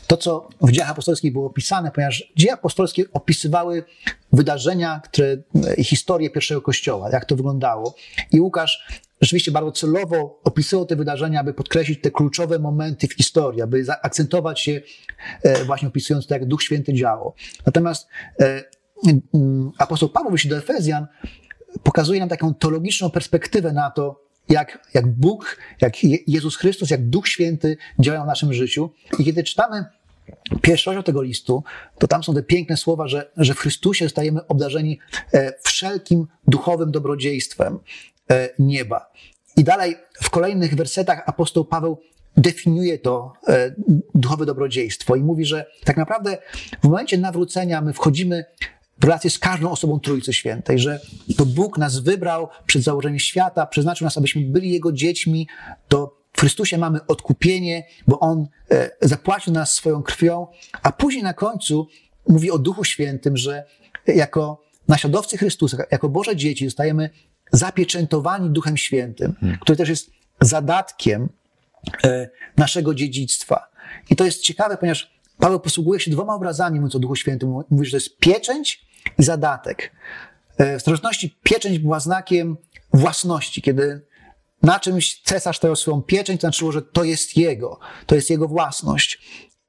to, co w dziejach apostolskich było opisane, ponieważ dzieje apostolskie opisywały wydarzenia, które, i historię pierwszego kościoła, jak to wyglądało. I Łukasz rzeczywiście bardzo celowo opisują te wydarzenia, aby podkreślić te kluczowe momenty w historii, aby zaakcentować się e, właśnie opisując to, jak Duch Święty działał. Natomiast e, apostoł Paweł, jeśli do Efezjan, pokazuje nam taką teologiczną perspektywę na to, jak, jak Bóg, jak Jezus Chrystus, jak Duch Święty działają w naszym życiu. I kiedy czytamy pierwszy rozdział tego listu, to tam są te piękne słowa, że, że w Chrystusie stajemy obdarzeni e, wszelkim duchowym dobrodziejstwem e, nieba. I dalej w kolejnych wersetach apostoł Paweł definiuje to e, duchowe dobrodziejstwo i mówi, że tak naprawdę w momencie nawrócenia my wchodzimy relację z każdą osobą Trójcy Świętej, że to Bóg nas wybrał przed założeniem świata, przeznaczył nas, abyśmy byli Jego dziećmi, to w Chrystusie mamy odkupienie, bo On e, zapłacił nas swoją krwią, a później na końcu mówi o Duchu Świętym, że jako naśladowcy Chrystusa, jako Boże dzieci zostajemy zapieczętowani Duchem Świętym, hmm. który też jest zadatkiem e, naszego dziedzictwa. I to jest ciekawe, ponieważ Paweł posługuje się dwoma obrazami, mówiąc o Duchu Świętym. Mówi, że to jest pieczęć zadatek. E, w starożytności pieczęć była znakiem własności. Kiedy na czymś cesarz stawiał swoją pieczęć, to znaczyło, że to jest jego, to jest jego własność.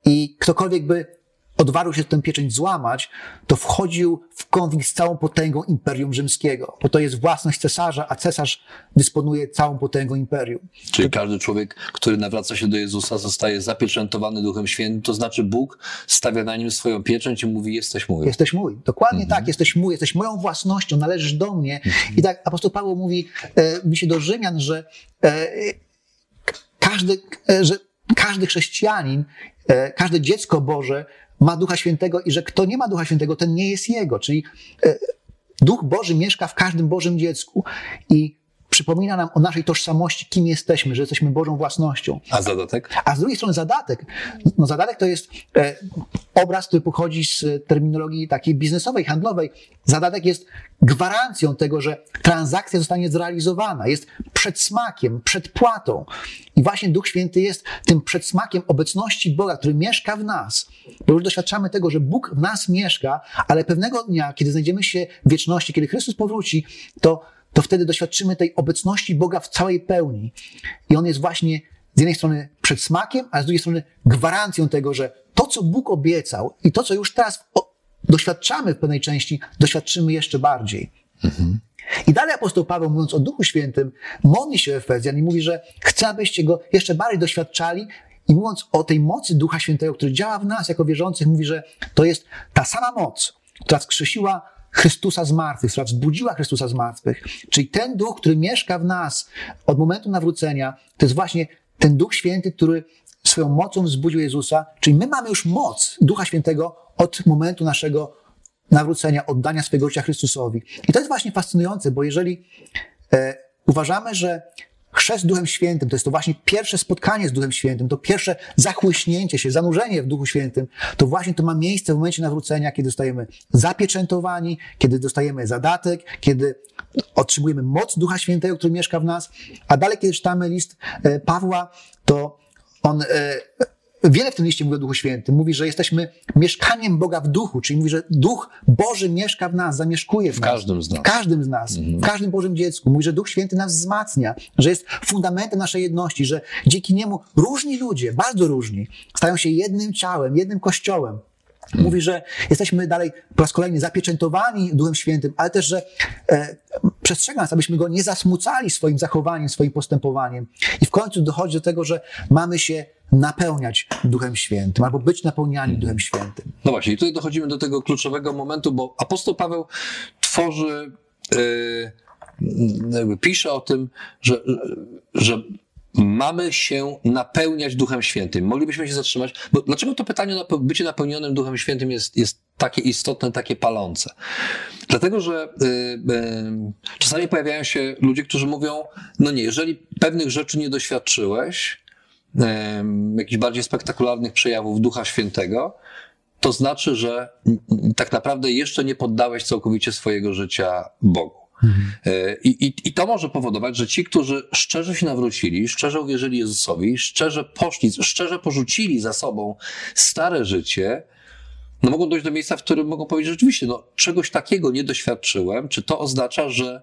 I ktokolwiek by odważył się tę pieczęć złamać, to wchodził w konflikt z całą potęgą Imperium Rzymskiego, bo to jest własność cesarza, a cesarz dysponuje całą potęgą imperium. Czyli każdy człowiek, który nawraca się do Jezusa, zostaje zapieczętowany Duchem Świętym, to znaczy Bóg stawia na nim swoją pieczęć i mówi, jesteś mój. Jesteś mój. Dokładnie mhm. tak, jesteś mój, jesteś moją własnością, należysz do mnie. Mhm. I tak apostoł Paweł mówi e, mi się do Rzymian, że e, każdy, e, że każdy chrześcijanin, e, każde dziecko Boże ma Ducha Świętego i że kto nie ma Ducha Świętego, ten nie jest jego. Czyli e, Duch Boży mieszka w każdym Bożym dziecku i przypomina nam o naszej tożsamości, kim jesteśmy, że jesteśmy Bożą własnością. A zadatek? A z drugiej strony zadatek. No zadatek to jest e, obraz, który pochodzi z terminologii takiej biznesowej, handlowej. Zadatek jest gwarancją tego, że transakcja zostanie zrealizowana, jest przedsmakiem, przedpłatą. I właśnie Duch Święty jest tym przedsmakiem obecności Boga, który mieszka w nas. Bo już doświadczamy tego, że Bóg w nas mieszka, ale pewnego dnia, kiedy znajdziemy się w wieczności, kiedy Chrystus powróci, to to wtedy doświadczymy tej obecności Boga w całej pełni. I on jest właśnie z jednej strony przedsmakiem, a z drugiej strony gwarancją tego, że to, co Bóg obiecał i to, co już teraz doświadczamy w pewnej części, doświadczymy jeszcze bardziej. Mhm. I dalej apostoł Paweł, mówiąc o Duchu Świętym, modli się Efezjan i mówi, że chce, abyście go jeszcze bardziej doświadczali. I mówiąc o tej mocy Ducha Świętego, który działa w nas jako wierzących, mówi, że to jest ta sama moc, która skrzesiła Chrystusa z martwych, która wzbudziła Chrystusa z martwych. Czyli ten duch, który mieszka w nas od momentu nawrócenia, to jest właśnie ten Duch Święty, który swoją mocą wzbudził Jezusa. Czyli my mamy już moc Ducha Świętego od momentu naszego nawrócenia, oddania swojego życia Chrystusowi. I to jest właśnie fascynujące, bo jeżeli e, uważamy, że Chrzest Duchem Świętym to jest to właśnie pierwsze spotkanie z Duchem Świętym, to pierwsze zachłyśnięcie się, zanurzenie w Duchu Świętym. To właśnie to ma miejsce w momencie nawrócenia, kiedy zostajemy zapieczętowani, kiedy dostajemy zadatek, kiedy otrzymujemy moc Ducha Świętego, który mieszka w nas. A dalej, kiedy czytamy list e, Pawła, to on e, Wiele w tym liście mówi o Duchu Świętym. Mówi, że jesteśmy mieszkaniem Boga w duchu, czyli mówi, że Duch Boży mieszka w nas, zamieszkuje w, w nas. każdym z nas. W każdym z nas, mhm. w każdym Bożym dziecku. Mówi, że Duch Święty nas wzmacnia, że jest fundamentem naszej jedności, że dzięki niemu różni ludzie, bardzo różni, stają się jednym ciałem, jednym kościołem. Mówi, że jesteśmy dalej po raz kolejny zapieczętowani Duchem Świętym, ale też, że e, przestrzega nas, abyśmy go nie zasmucali swoim zachowaniem, swoim postępowaniem. I w końcu dochodzi do tego, że mamy się napełniać Duchem Świętym, albo być napełniani Duchem Świętym. No właśnie, i tutaj dochodzimy do tego kluczowego momentu, bo apostoł Paweł tworzy, yy, pisze o tym, że, że mamy się napełniać Duchem Świętym. Moglibyśmy się zatrzymać, bo dlaczego to pytanie o bycie napełnionym Duchem Świętym jest, jest takie istotne, takie palące? Dlatego, że y, czasami pojawiają się ludzie, którzy mówią, no nie, jeżeli pewnych rzeczy nie doświadczyłeś, jakichś bardziej spektakularnych przejawów Ducha Świętego, to znaczy, że tak naprawdę jeszcze nie poddałeś całkowicie swojego życia Bogu. Mhm. I, i, I to może powodować, że ci, którzy szczerze się nawrócili, szczerze uwierzyli Jezusowi, szczerze poszli, szczerze porzucili za sobą stare życie, no mogą dojść do miejsca, w którym mogą powiedzieć rzeczywiście, no czegoś takiego nie doświadczyłem, czy to oznacza, że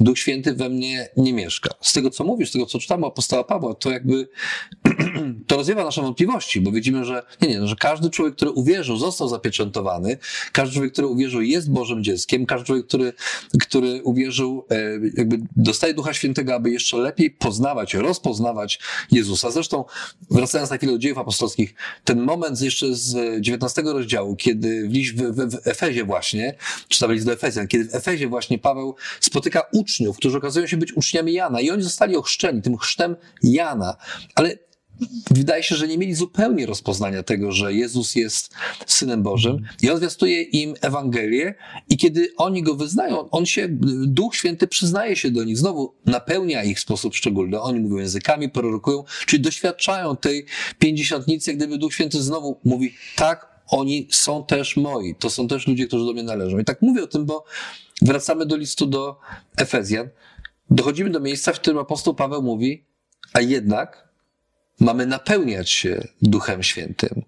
Duch Święty we mnie nie mieszka. Z tego, co mówisz, z tego, co czytamy apostoła Pawła, to jakby to rozwiewa nasze wątpliwości, bo widzimy, że nie, nie, no, że każdy człowiek, który uwierzył, został zapieczętowany, każdy człowiek, który uwierzył, jest Bożym dzieckiem, każdy człowiek, który, który uwierzył, e, jakby dostaje Ducha Świętego, aby jeszcze lepiej poznawać, rozpoznawać Jezusa. Zresztą, wracając na chwilę do dziejów apostolskich, ten moment jeszcze z 19 rozdziału, kiedy w, w, w Efezie właśnie, czytamy list do Efezjan, kiedy w Efezie właśnie Paweł spotyka którzy okazują się być uczniami Jana. I oni zostali ochrzczeni tym chrztem Jana, ale wydaje się, że nie mieli zupełnie rozpoznania tego, że Jezus jest Synem Bożym. I on zwiastuje im Ewangelię. I kiedy oni go wyznają, on się, Duch Święty przyznaje się do nich, znowu napełnia ich w sposób szczególny. Oni mówią językami, prorokują, czyli doświadczają tej pięćdziesiątnicy, gdyby Duch Święty znowu mówi, tak, oni są też moi, to są też ludzie, którzy do mnie należą. I tak mówię o tym, bo wracamy do listu do Efezjan, dochodzimy do miejsca, w którym apostoł Paweł mówi, a jednak mamy napełniać się Duchem Świętym.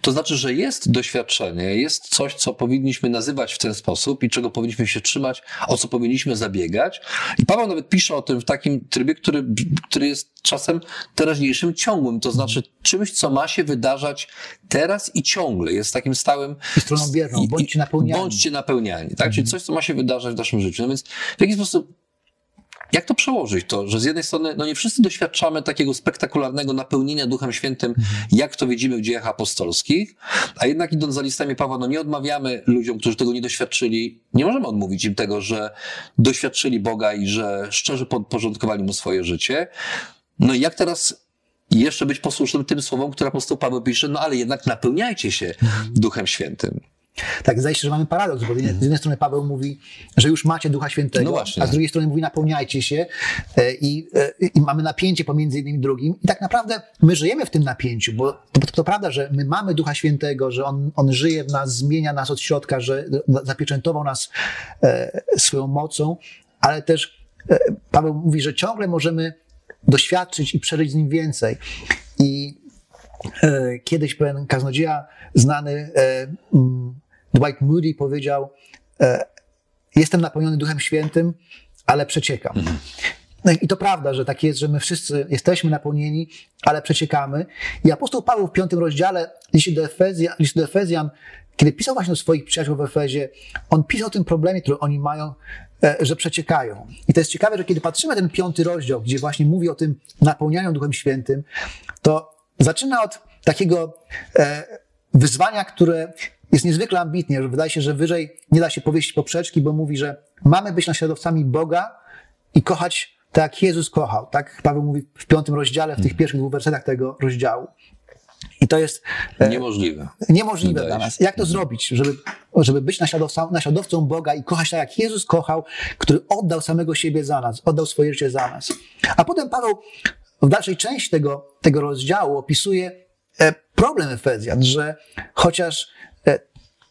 To znaczy, że jest doświadczenie, jest coś, co powinniśmy nazywać w ten sposób i czego powinniśmy się trzymać, o co powinniśmy zabiegać. I Paweł nawet pisze o tym w takim trybie, który, który jest czasem teraźniejszym, ciągłym, to znaczy czymś, co ma się wydarzać teraz i ciągle. Jest takim stałym... I stroną bierną, bądźcie napełniani. Bądźcie napełniani, tak? Mhm. Czyli coś, co ma się wydarzać w naszym życiu. No więc w jaki sposób jak to przełożyć to, że z jednej strony, no nie wszyscy doświadczamy takiego spektakularnego napełnienia Duchem Świętym, mhm. jak to widzimy w dziejach apostolskich, a jednak idąc za listami Pawła, no nie odmawiamy ludziom, którzy tego nie doświadczyli, nie możemy odmówić im tego, że doświadczyli Boga i że szczerze podporządkowali Mu swoje życie. No i jak teraz jeszcze być posłusznym tym słowom, które apostoł Paweł pisze, no ale jednak napełniajcie się mhm. Duchem Świętym. Tak, zdaje się, że mamy paradoks, bo z jednej strony Paweł mówi, że już macie Ducha Świętego, no a z drugiej strony mówi napełniajcie się e, i, e, i mamy napięcie pomiędzy jednym i drugim. I tak naprawdę my żyjemy w tym napięciu, bo to, to, to prawda, że my mamy Ducha Świętego, że on, on żyje w nas, zmienia nas od środka, że zapieczętował nas e, swoją mocą, ale też e, Paweł mówi, że ciągle możemy doświadczyć i przeżyć z nim więcej. I e, kiedyś pewien kaznodzieja znany e, Dwight Moody powiedział: e, Jestem napełniony Duchem Świętym, ale przeciekam. Mhm. No i to prawda, że tak jest, że my wszyscy jesteśmy napełnieni, ale przeciekamy. I apostoł Paweł w piątym rozdziale listu do, Efezjan, listu do Efezjan, kiedy pisał właśnie do swoich przyjaciół w Efezie, on pisał o tym problemie, który oni mają, e, że przeciekają. I to jest ciekawe, że kiedy patrzymy na ten piąty rozdział, gdzie właśnie mówi o tym napełnianiu Duchem Świętym, to zaczyna od takiego e, wyzwania, które jest niezwykle ambitnie, że wydaje się, że wyżej nie da się powieść poprzeczki, bo mówi, że mamy być naśladowcami Boga i kochać tak, jak Jezus kochał. Tak Paweł mówi w piątym rozdziale, w tych hmm. pierwszych dwóch wersetach tego rozdziału. I to jest e, niemożliwe. Niemożliwe dla nas. Jak to zrobić, żeby, żeby być naśladowcą, naśladowcą Boga i kochać tak, jak Jezus kochał, który oddał samego siebie za nas, oddał swoje życie za nas. A potem Paweł w dalszej części tego, tego rozdziału opisuje e, problem Efezjan, że chociaż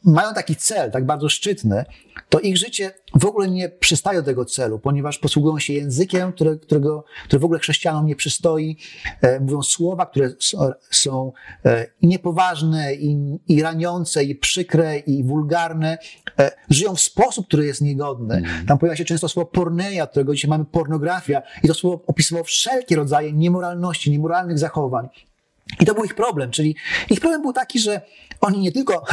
mają taki cel, tak bardzo szczytny, to ich życie w ogóle nie przystaje do tego celu, ponieważ posługują się językiem, które, którego, który w ogóle chrześcijanom nie przystoi, e, mówią słowa, które są, są e, niepoważne, i, i raniące, i przykre, i wulgarne, e, żyją w sposób, który jest niegodny. Mm. Tam pojawia się często słowo porneia, którego dzisiaj mamy pornografia, i to słowo opisywało wszelkie rodzaje niemoralności, niemoralnych zachowań. I to był ich problem, czyli ich problem był taki, że oni nie tylko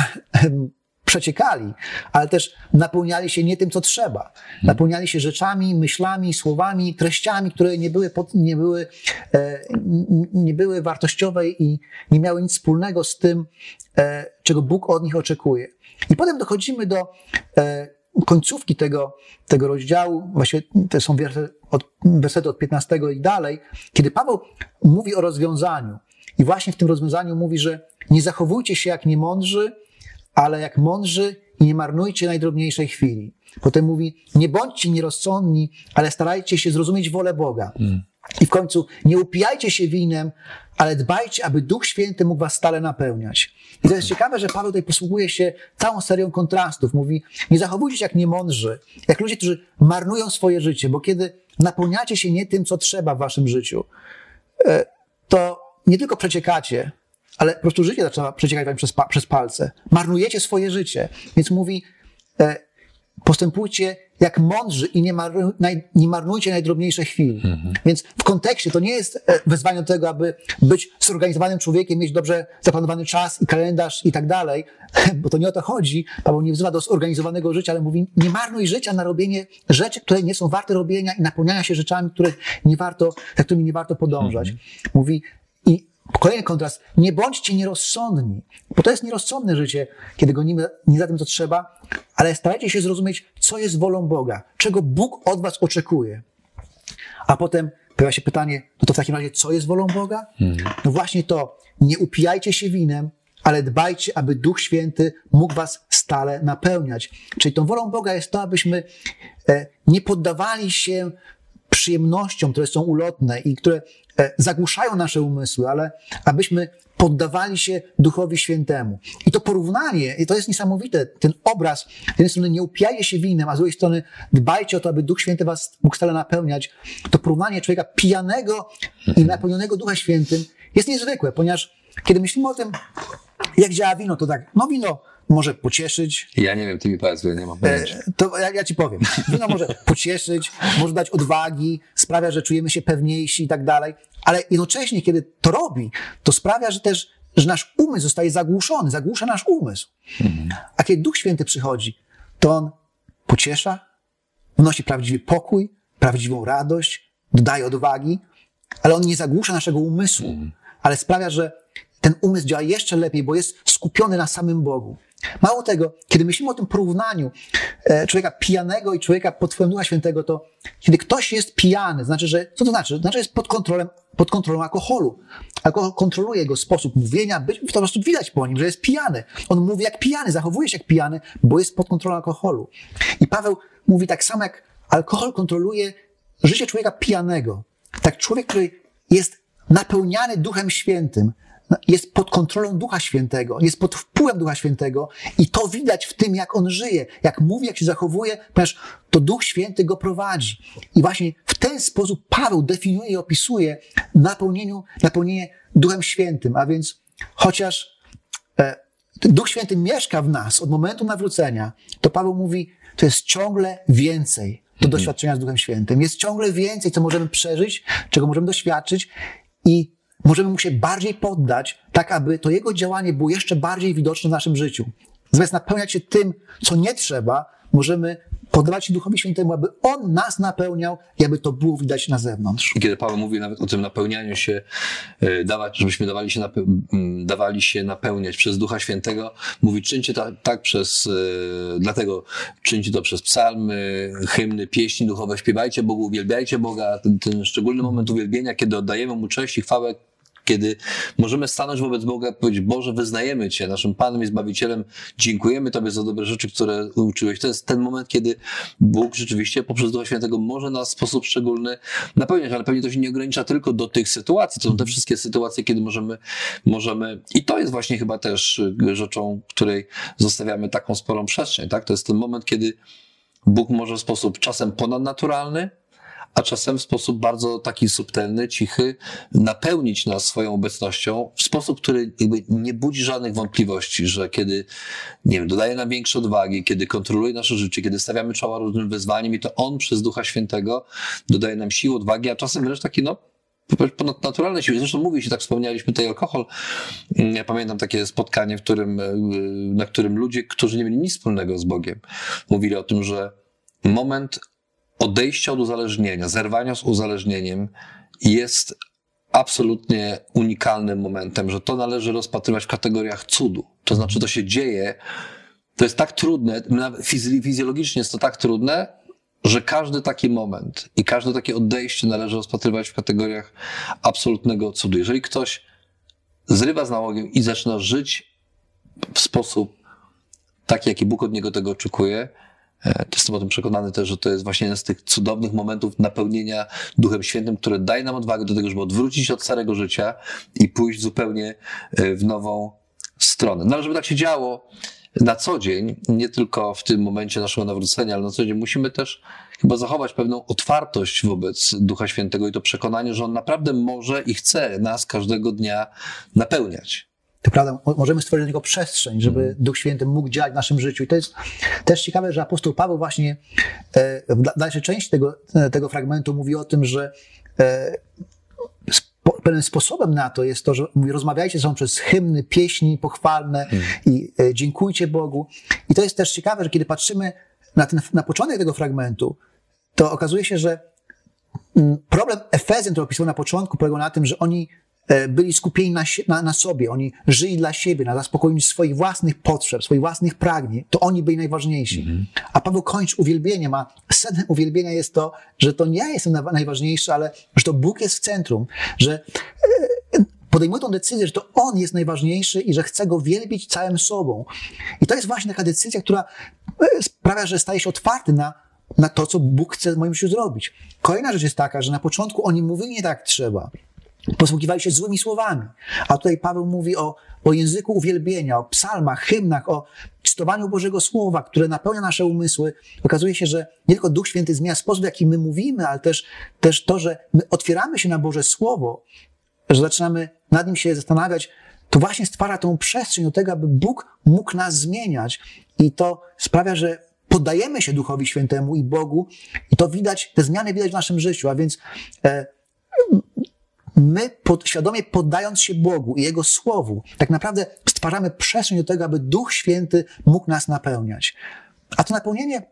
przeciekali, ale też napełniali się nie tym, co trzeba. Napełniali się rzeczami, myślami, słowami, treściami, które nie były, pod, nie były, e, nie były wartościowe i nie miały nic wspólnego z tym, e, czego Bóg od nich oczekuje. I potem dochodzimy do e, końcówki tego, tego rozdziału, właściwie to są wersety od, wersety od 15 i dalej, kiedy Paweł mówi o rozwiązaniu. I właśnie w tym rozwiązaniu mówi, że nie zachowujcie się jak niemądrzy, ale jak mądrzy i nie marnujcie najdrobniejszej chwili. Potem mówi, nie bądźcie nierozsądni, ale starajcie się zrozumieć wolę Boga. Mm. I w końcu, nie upijajcie się winem, ale dbajcie, aby Duch Święty mógł was stale napełniać. I to jest ciekawe, że Paweł tutaj posługuje się całą serią kontrastów. Mówi, nie zachowujcie się jak niemądrzy, jak ludzie, którzy marnują swoje życie, bo kiedy napełniacie się nie tym, co trzeba w waszym życiu, e, to nie tylko przeciekacie, ale po prostu życie zaczyna przeciekać wam przez, przez palce. Marnujecie swoje życie. Więc mówi, e, postępujcie jak mądrzy i nie, marnu, naj, nie marnujcie najdrobniejszych chwil. Mhm. Więc w kontekście to nie jest e, wezwanie do tego, aby być zorganizowanym człowiekiem, mieć dobrze zaplanowany czas i kalendarz i tak dalej, bo to nie o to chodzi. Paweł nie wzywa do zorganizowanego życia, ale mówi, nie marnuj życia na robienie rzeczy, które nie są warte robienia i napełniania się rzeczami, które nie warto, za którymi nie warto podążać. Mhm. Mówi, Kolejny kontrast. Nie bądźcie nierozsądni, bo to jest nierozsądne życie, kiedy gonimy nie za tym, co trzeba, ale starajcie się zrozumieć, co jest wolą Boga, czego Bóg od was oczekuje. A potem pojawia się pytanie, no to w takim razie, co jest wolą Boga? Mhm. No właśnie to, nie upijajcie się winem, ale dbajcie, aby Duch Święty mógł was stale napełniać. Czyli tą wolą Boga jest to, abyśmy e, nie poddawali się przyjemnościom, które są ulotne i które e, zagłuszają nasze umysły, ale abyśmy poddawali się Duchowi Świętemu. I to porównanie, i to jest niesamowite, ten obraz, z jednej strony nie upijajcie się winem, a z drugiej strony dbajcie o to, aby Duch Święty was mógł stale napełniać. To porównanie człowieka pijanego i napełnionego Ducha Świętym jest niezwykłe, ponieważ kiedy myślimy o tym, jak działa wino, to tak, no wino może pocieszyć. Ja nie wiem, ty mi powiedz, ja nie mam pojęcia. E, to ja, ja ci powiem. Wino może pocieszyć, może dać odwagi, sprawia, że czujemy się pewniejsi i tak dalej, ale jednocześnie, kiedy to robi, to sprawia, że też że nasz umysł zostaje zagłuszony, zagłusza nasz umysł. Mhm. A kiedy Duch Święty przychodzi, to On pociesza, wnosi prawdziwy pokój, prawdziwą radość, dodaje odwagi, ale On nie zagłusza naszego umysłu, mhm. ale sprawia, że ten umysł działa jeszcze lepiej, bo jest skupiony na samym Bogu. Mało tego, kiedy myślimy o tym porównaniu e, człowieka pijanego i człowieka pod wpływem Ducha Świętego, to kiedy ktoś jest pijany, znaczy, że, co to znaczy? Znaczy, że jest pod kontrolą, pod kontrolą alkoholu. Alkohol kontroluje jego sposób mówienia, być, po prostu widać po nim, że jest pijany. On mówi jak pijany, zachowuje się jak pijany, bo jest pod kontrolą alkoholu. I Paweł mówi tak samo, jak alkohol kontroluje życie człowieka pijanego. Tak człowiek, który jest napełniany Duchem Świętym, jest pod kontrolą Ducha Świętego, jest pod wpływem Ducha Świętego i to widać w tym, jak on żyje, jak mówi, jak się zachowuje, ponieważ to Duch Święty go prowadzi. I właśnie w ten sposób Paweł definiuje i opisuje napełnieniu, napełnienie Duchem Świętym, a więc chociaż e, Duch Święty mieszka w nas od momentu nawrócenia, to Paweł mówi, to jest ciągle więcej do mhm. doświadczenia z Duchem Świętym. Jest ciągle więcej, co możemy przeżyć, czego możemy doświadczyć i możemy mu się bardziej poddać, tak aby to jego działanie było jeszcze bardziej widoczne w naszym życiu. Zamiast napełniać się tym, co nie trzeba, możemy poddawać się Duchowi Świętemu, aby On nas napełniał i aby to było widać na zewnątrz. Kiedy Paweł mówi nawet o tym napełnianiu się, e, dawać, żebyśmy dawali się, dawali się napełniać przez Ducha Świętego, mówi czyńcie tak, tak przez, e, dlatego czyńcie to przez psalmy, hymny, pieśni duchowe, śpiewajcie Bogu, uwielbiajcie Boga, ten, ten szczególny moment uwielbienia, kiedy oddajemy Mu cześć i chwałę, kiedy możemy stanąć wobec Boga i powiedzieć, Boże, wyznajemy Cię naszym Panem i Zbawicielem, dziękujemy Tobie za dobre rzeczy, które uczyłeś. To jest ten moment, kiedy Bóg rzeczywiście poprzez Ducha Świętego może nas w sposób szczególny napełniać, ale pewnie to się nie ogranicza tylko do tych sytuacji. To są te wszystkie sytuacje, kiedy możemy, możemy i to jest właśnie chyba też rzeczą, której zostawiamy taką sporą przestrzeń, tak? To jest ten moment, kiedy Bóg może w sposób czasem ponadnaturalny, a czasem w sposób bardzo taki subtelny, cichy, napełnić nas swoją obecnością w sposób, który jakby nie budzi żadnych wątpliwości, że kiedy, nie wiem, dodaje nam większe odwagi, kiedy kontroluje nasze życie, kiedy stawiamy czoła różnym wyzwaniem i to On przez Ducha Świętego dodaje nam siły, odwagi, a czasem wręcz taki, no, ponadnaturalne siły. Zresztą mówi się, tak wspomnieliśmy tutaj alkohol. Ja pamiętam takie spotkanie, w którym, na którym ludzie, którzy nie mieli nic wspólnego z Bogiem, mówili o tym, że moment odejścia od uzależnienia, zerwania z uzależnieniem jest absolutnie unikalnym momentem, że to należy rozpatrywać w kategoriach cudu. To znaczy, to się dzieje, to jest tak trudne, fizjologicznie jest to tak trudne, że każdy taki moment i każde takie odejście należy rozpatrywać w kategoriach absolutnego cudu. Jeżeli ktoś zrywa z nałogiem i zaczyna żyć w sposób taki, jaki Bóg od niego tego oczekuje, jestem o tym przekonany też, że to jest właśnie jeden z tych cudownych momentów napełnienia Duchem Świętym, które daje nam odwagę do tego, żeby odwrócić od starego życia i pójść zupełnie e, w nową stronę. No ale żeby tak się działo na co dzień, nie tylko w tym momencie naszego nawrócenia, ale na co dzień musimy też chyba zachować pewną otwartość wobec Ducha Świętego i to przekonanie, że On naprawdę może i chce nas każdego dnia napełniać. To prawda, możemy stworzyć dla niego przestrzeń, żeby mm. Duch Święty mógł działać w naszym życiu. I to jest też ciekawe, że apostoł Paweł właśnie e, w dalszej części tego, tego fragmentu mówi o tym, że e, pewnym sposobem na to jest to, że mówi, rozmawiajcie są przez hymny, pieśni pochwalne mm. i dziękujcie Bogu. I to jest też ciekawe, że kiedy patrzymy na, ten, na początek tego fragmentu, to okazuje się, że mm, problem Efezjan, który opisał na początku, polegał na tym, że oni e, byli skupieni na, na, na, sobie, oni żyli dla siebie, na zaspokojeniu swoich własnych potrzeb, swoich własnych pragnień, to oni byli najważniejsi. -hmm. A Paweł kończy uwielbieniem, a sednem uwielbienia jest to, że to nie ja jestem najważniejszy, ale że to Bóg jest w centrum, że e, podejmuje tę decyzję, że to On jest najważniejszy i że chce Go wielbić całym sobą. I to jest właśnie taka decyzja, która e, sprawia, że staje się otwarty na, na to, co Bóg chce w moim życiu zrobić. Kolejna rzecz jest taka, że na początku oni mówili nie tak trzeba. Posługiwali się złymi słowami. A tutaj Paweł mówi o, o języku uwielbienia, o psalmach, hymnach, o cytowaniu Bożego Słowa, które napełnia nasze umysły. Okazuje się, że nie tylko Duch Święty zmienia sposób, w jaki my mówimy, ale też, też to, że my otwieramy się na Boże Słowo, że zaczynamy nad nim się zastanawiać, to właśnie stwarza tą przestrzeń do tego, aby Bóg mógł nas zmieniać. I to sprawia, że poddajemy się Duchowi Świętemu i Bogu, i to widać, te zmiany widać w naszym życiu. A więc e, my pod, świadomie poddając się Bogu i Jego Słowu, tak naprawdę stwarzamy przestrzeń do tego, aby Duch Święty mógł nas napełniać. A to napełnienie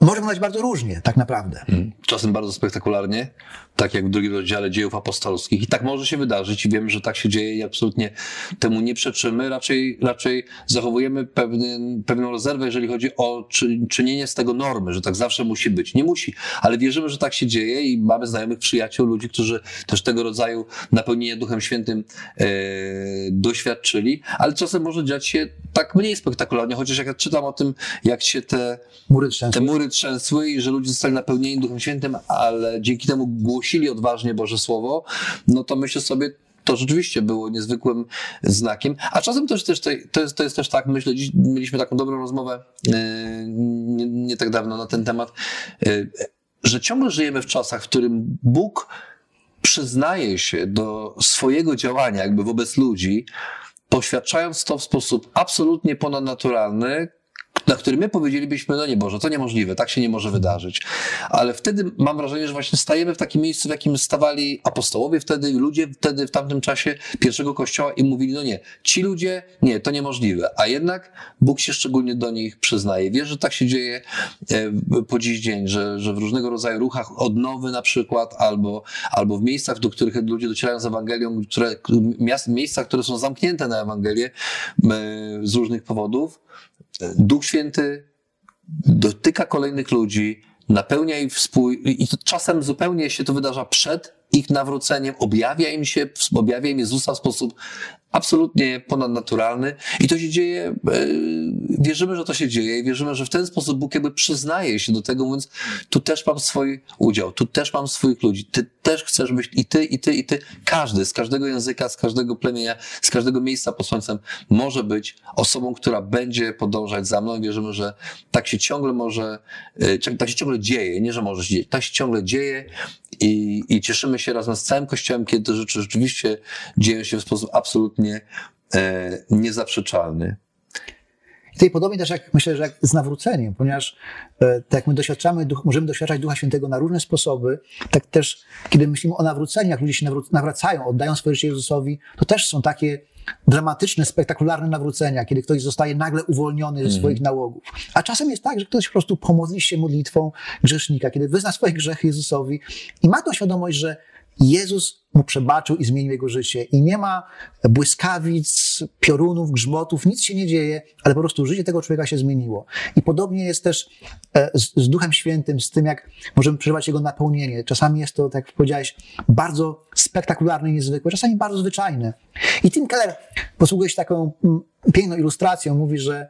może wyglądać bardzo różnie, tak naprawdę. Hmm. Czasem bardzo spektakularnie, tak jak w drugim rozdziale dziejów apostolskich. I tak może się wydarzyć i wiemy, że tak się dzieje i absolutnie temu nie przeczymy. Raczej, raczej zachowujemy pewien, pewną rezerwę, jeżeli chodzi o czy, czynienie z tego normy, że tak zawsze musi być. Nie musi, ale wierzymy, że tak się dzieje i mamy znajomych przyjaciół, ludzi, którzy też tego rodzaju napełnienie Duchem Świętym e, doświadczyli, ale czasem może dziać się tak mniej spektakularnie, chociaż jak ja czytam o tym, jak się te mury, te mury trzęsły i że ludzie zostali napełnieni Duchem Świętym, ale dzięki temu głosili odważnie Boże Słowo, no to myślę sobie, to rzeczywiście było niezwykłym znakiem. A czasem też, też to, jest, to jest też tak, myślę, dziś mieliśmy taką dobrą rozmowę yy, nie, nie, tak dawno na ten temat, yy, że ciągle żyjemy w czasach, w którym Bóg przyznaje się do swojego działania jakby wobec ludzi, poświadczając to w sposób absolutnie ponadnaturalny, na który my powiedzielibyśmy, no nie Boże, to niemożliwe, tak się nie może wydarzyć. Ale wtedy mam wrażenie, że właśnie stajemy w takim miejscu, w jakim stawali apostołowie wtedy, ludzie wtedy w tamtym czasie pierwszego kościoła i mówili, no nie, ci ludzie, nie, to niemożliwe. A jednak Bóg się szczególnie do nich przyznaje. Wiesz, że tak się dzieje e, po dziś dzień, że, że w różnego rodzaju ruchach odnowy na przykład, albo, albo w miejscach, do których ludzie docierają z Ewangelią, które, miejscach, które są zamknięte na Ewangelię e, z różnych powodów, Duch Święty dotyka kolejnych ludzi, napełnia ich współ... i czasem zupełnie się to wydarza przed ich nawróceniem, objawia im się, objawia im Jezusa w sposób absolutnie ponadnaturalny i to się dzieje, e, wierzymy, że to się dzieje i wierzymy, że w ten sposób Bóg jakby przyznaje się do tego, mówiąc, tu też mam swój udział, tu też mam swoich ludzi, ty też chcesz być i ty, i ty, i ty, każdy z każdego języka, z każdego plemienia, z każdego miejsca pod słońcem może być osobą, która będzie podążać za mną wierzymy, że tak się ciągle może, e, tak się ciągle dzieje, nie, że może się dzieje, tak się ciągle dzieje i, i cieszymy się razem z całym Kościołem, kiedy te rzeczy rzeczywiście dzieją się w sposób absolutnie e, niezaprzeczalny. I tutaj podobnie też jak myślę, że jak z nawróceniem, ponieważ e, tak jak my doświadczamy, duch, możemy doświadczać Ducha Świętego na różne sposoby, tak też kiedy myślimy o nawróceniu, jak ludzie się nawracają, oddają swoje życie Jezusowi, to też są takie dramatyczne, spektakularne nawrócenia, kiedy ktoś zostaje nagle uwolniony ze mhm. swoich nałogów. A czasem jest tak, że ktoś po prostu pomodli się modlitwą grzesznika, kiedy wyzna swoje grzechy Jezusowi i ma tą świadomość, że Jezus mu przebaczył i zmienił jego życie. I nie ma błyskawic, piorunów, grzmotów, nic się nie dzieje, ale po prostu życie tego człowieka się zmieniło. I podobnie jest też e, z, z Duchem Świętym, z tym, jak możemy przeżywać jego napełnienie. Czasami jest to, tak jak powiedziałeś, bardzo spektakularne i niezwykłe, czasami bardzo zwyczajne. I Tim Keller posługuje się taką piękną ilustracją, mówi, że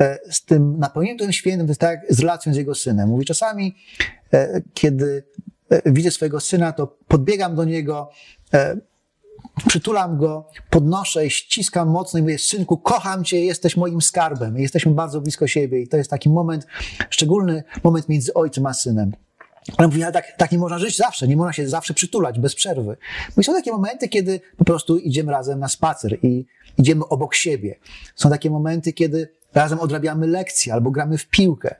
e, z tym napełnieniem Duchem Świętym to jest tak z relacją z jego synem. Mówi czasami, e, kiedy widzę swojego syna, to podbiegam do niego, e, przytulam go, podnoszę, ściskam mocno i mówię, synku, kocham cię, jesteś moim skarbem. Jesteśmy bardzo blisko siebie i to jest taki moment, szczególny moment między ojcem a synem. Ale mówi, ale tak, tak nie można żyć zawsze, nie można się zawsze przytulać bez przerwy. Bo są takie momenty, kiedy po prostu idziemy razem na spacer i idziemy obok siebie. Są takie momenty, kiedy razem odrabiamy lekcje albo gramy w piłkę.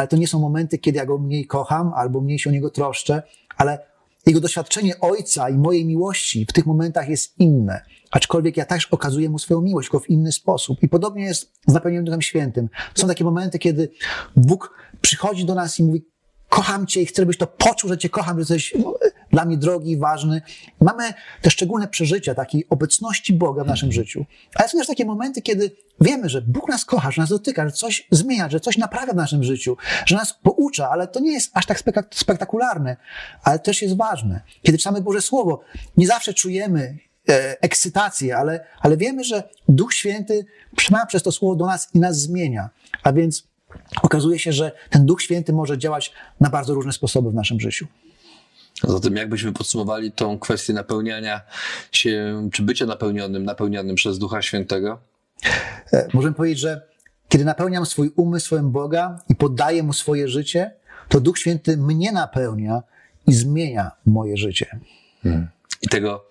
Ale to nie są momenty, kiedy ja go mniej kocham albo mniej się o niego troszczę, ale jego doświadczenie ojca i mojej miłości w tych momentach jest inne. Aczkolwiek ja też okazuję mu swoją miłość, tylko w inny sposób. I podobnie jest z napełnieniem Duchem Świętym. Są takie momenty, kiedy Bóg przychodzi do nas i mówi, kocham Cię i chcę, żebyś to poczuł, że Cię kocham, że jesteś no, dla mnie drogi ważny. Mamy te szczególne przeżycia takiej obecności Boga w naszym życiu. Ale są też takie momenty, kiedy wiemy, że Bóg nas kocha, że nas dotyka, że coś zmienia, że coś naprawia w naszym życiu, że nas poucza, ale to nie jest aż tak spektakularne, ale też jest ważne. Kiedy czytamy Boże Słowo, nie zawsze czujemy e, ekscytację, ale, ale wiemy, że Duch Święty przemawia przez to Słowo do nas i nas zmienia. A więc okazuje się, że ten Duch Święty może działać na bardzo różne sposoby w naszym życiu. Zatem jakbyśmy podsumowali tą kwestię napełniania się, czy bycia napełnionym, napełnionym przez Ducha Świętego? E, możemy powiedzieć, że kiedy napełniam swój umysł swoim Boga i poddaję Mu swoje życie, to Duch Święty mnie napełnia i zmienia moje życie. Hmm. I tego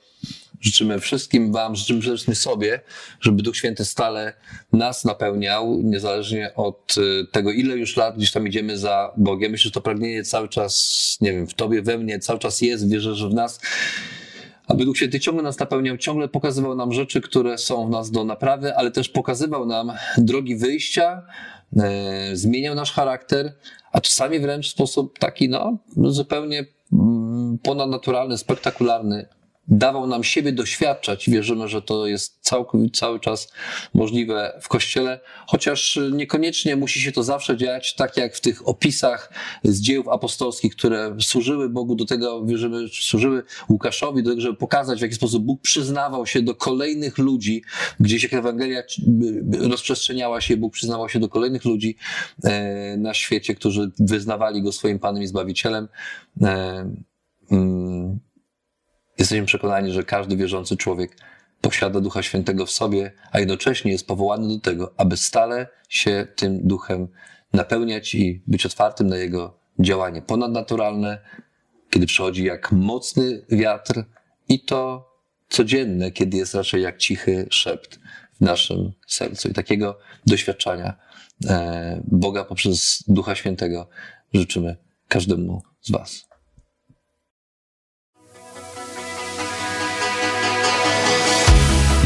Życzymy wszystkim Wam, życzymy przede wszystkim sobie, żeby Duch Święty stale nas napełniał, niezależnie od y, tego, ile już lat gdzieś tam idziemy za Bogiem. Myślę, że to pragnienie cały czas, nie wiem, w Tobie, we mnie cały czas jest, wierzę, że w nas aby Duch Święty ciągle nas napełniał, ciągle pokazywał nam rzeczy, które są w nas do naprawy, ale też pokazywał nam drogi wyjścia, e, zmieniał nasz charakter, a czasami wręcz w sposób taki, no, zupełnie mm, ponadnaturalny, spektakularny, dawał nam siebie doświadczać wierzymy, że to jest cały, cały czas możliwe w Kościele, chociaż niekoniecznie musi się to zawsze dziać tak jak w tych opisach z dziejów apostolskich, które służyły Bogu do tego, wierzymy, służyły Łukaszowi do tego, żeby pokazać w jaki sposób Bóg przyznawał się do kolejnych ludzi, gdzieś jak Ewangelia rozprzestrzeniała się, Bóg przyznawał się do kolejnych ludzi e, na świecie, którzy wyznawali Go swoim Panem i Zbawicielem. Jesteśmy przekonani, że każdy wierzący człowiek posiada Ducha Świętego w sobie, a jednocześnie jest powołany do tego, aby stale się tym Duchem napełniać i być otwartym na Jego działanie ponadnaturalne, kiedy przychodzi jak mocny wiatr i to codzienne, kiedy jest raczej jak cichy szept w naszym sercu. I takiego doświadczenia e, Boga poprzez Ducha Świętego życzymy każdemu z Was.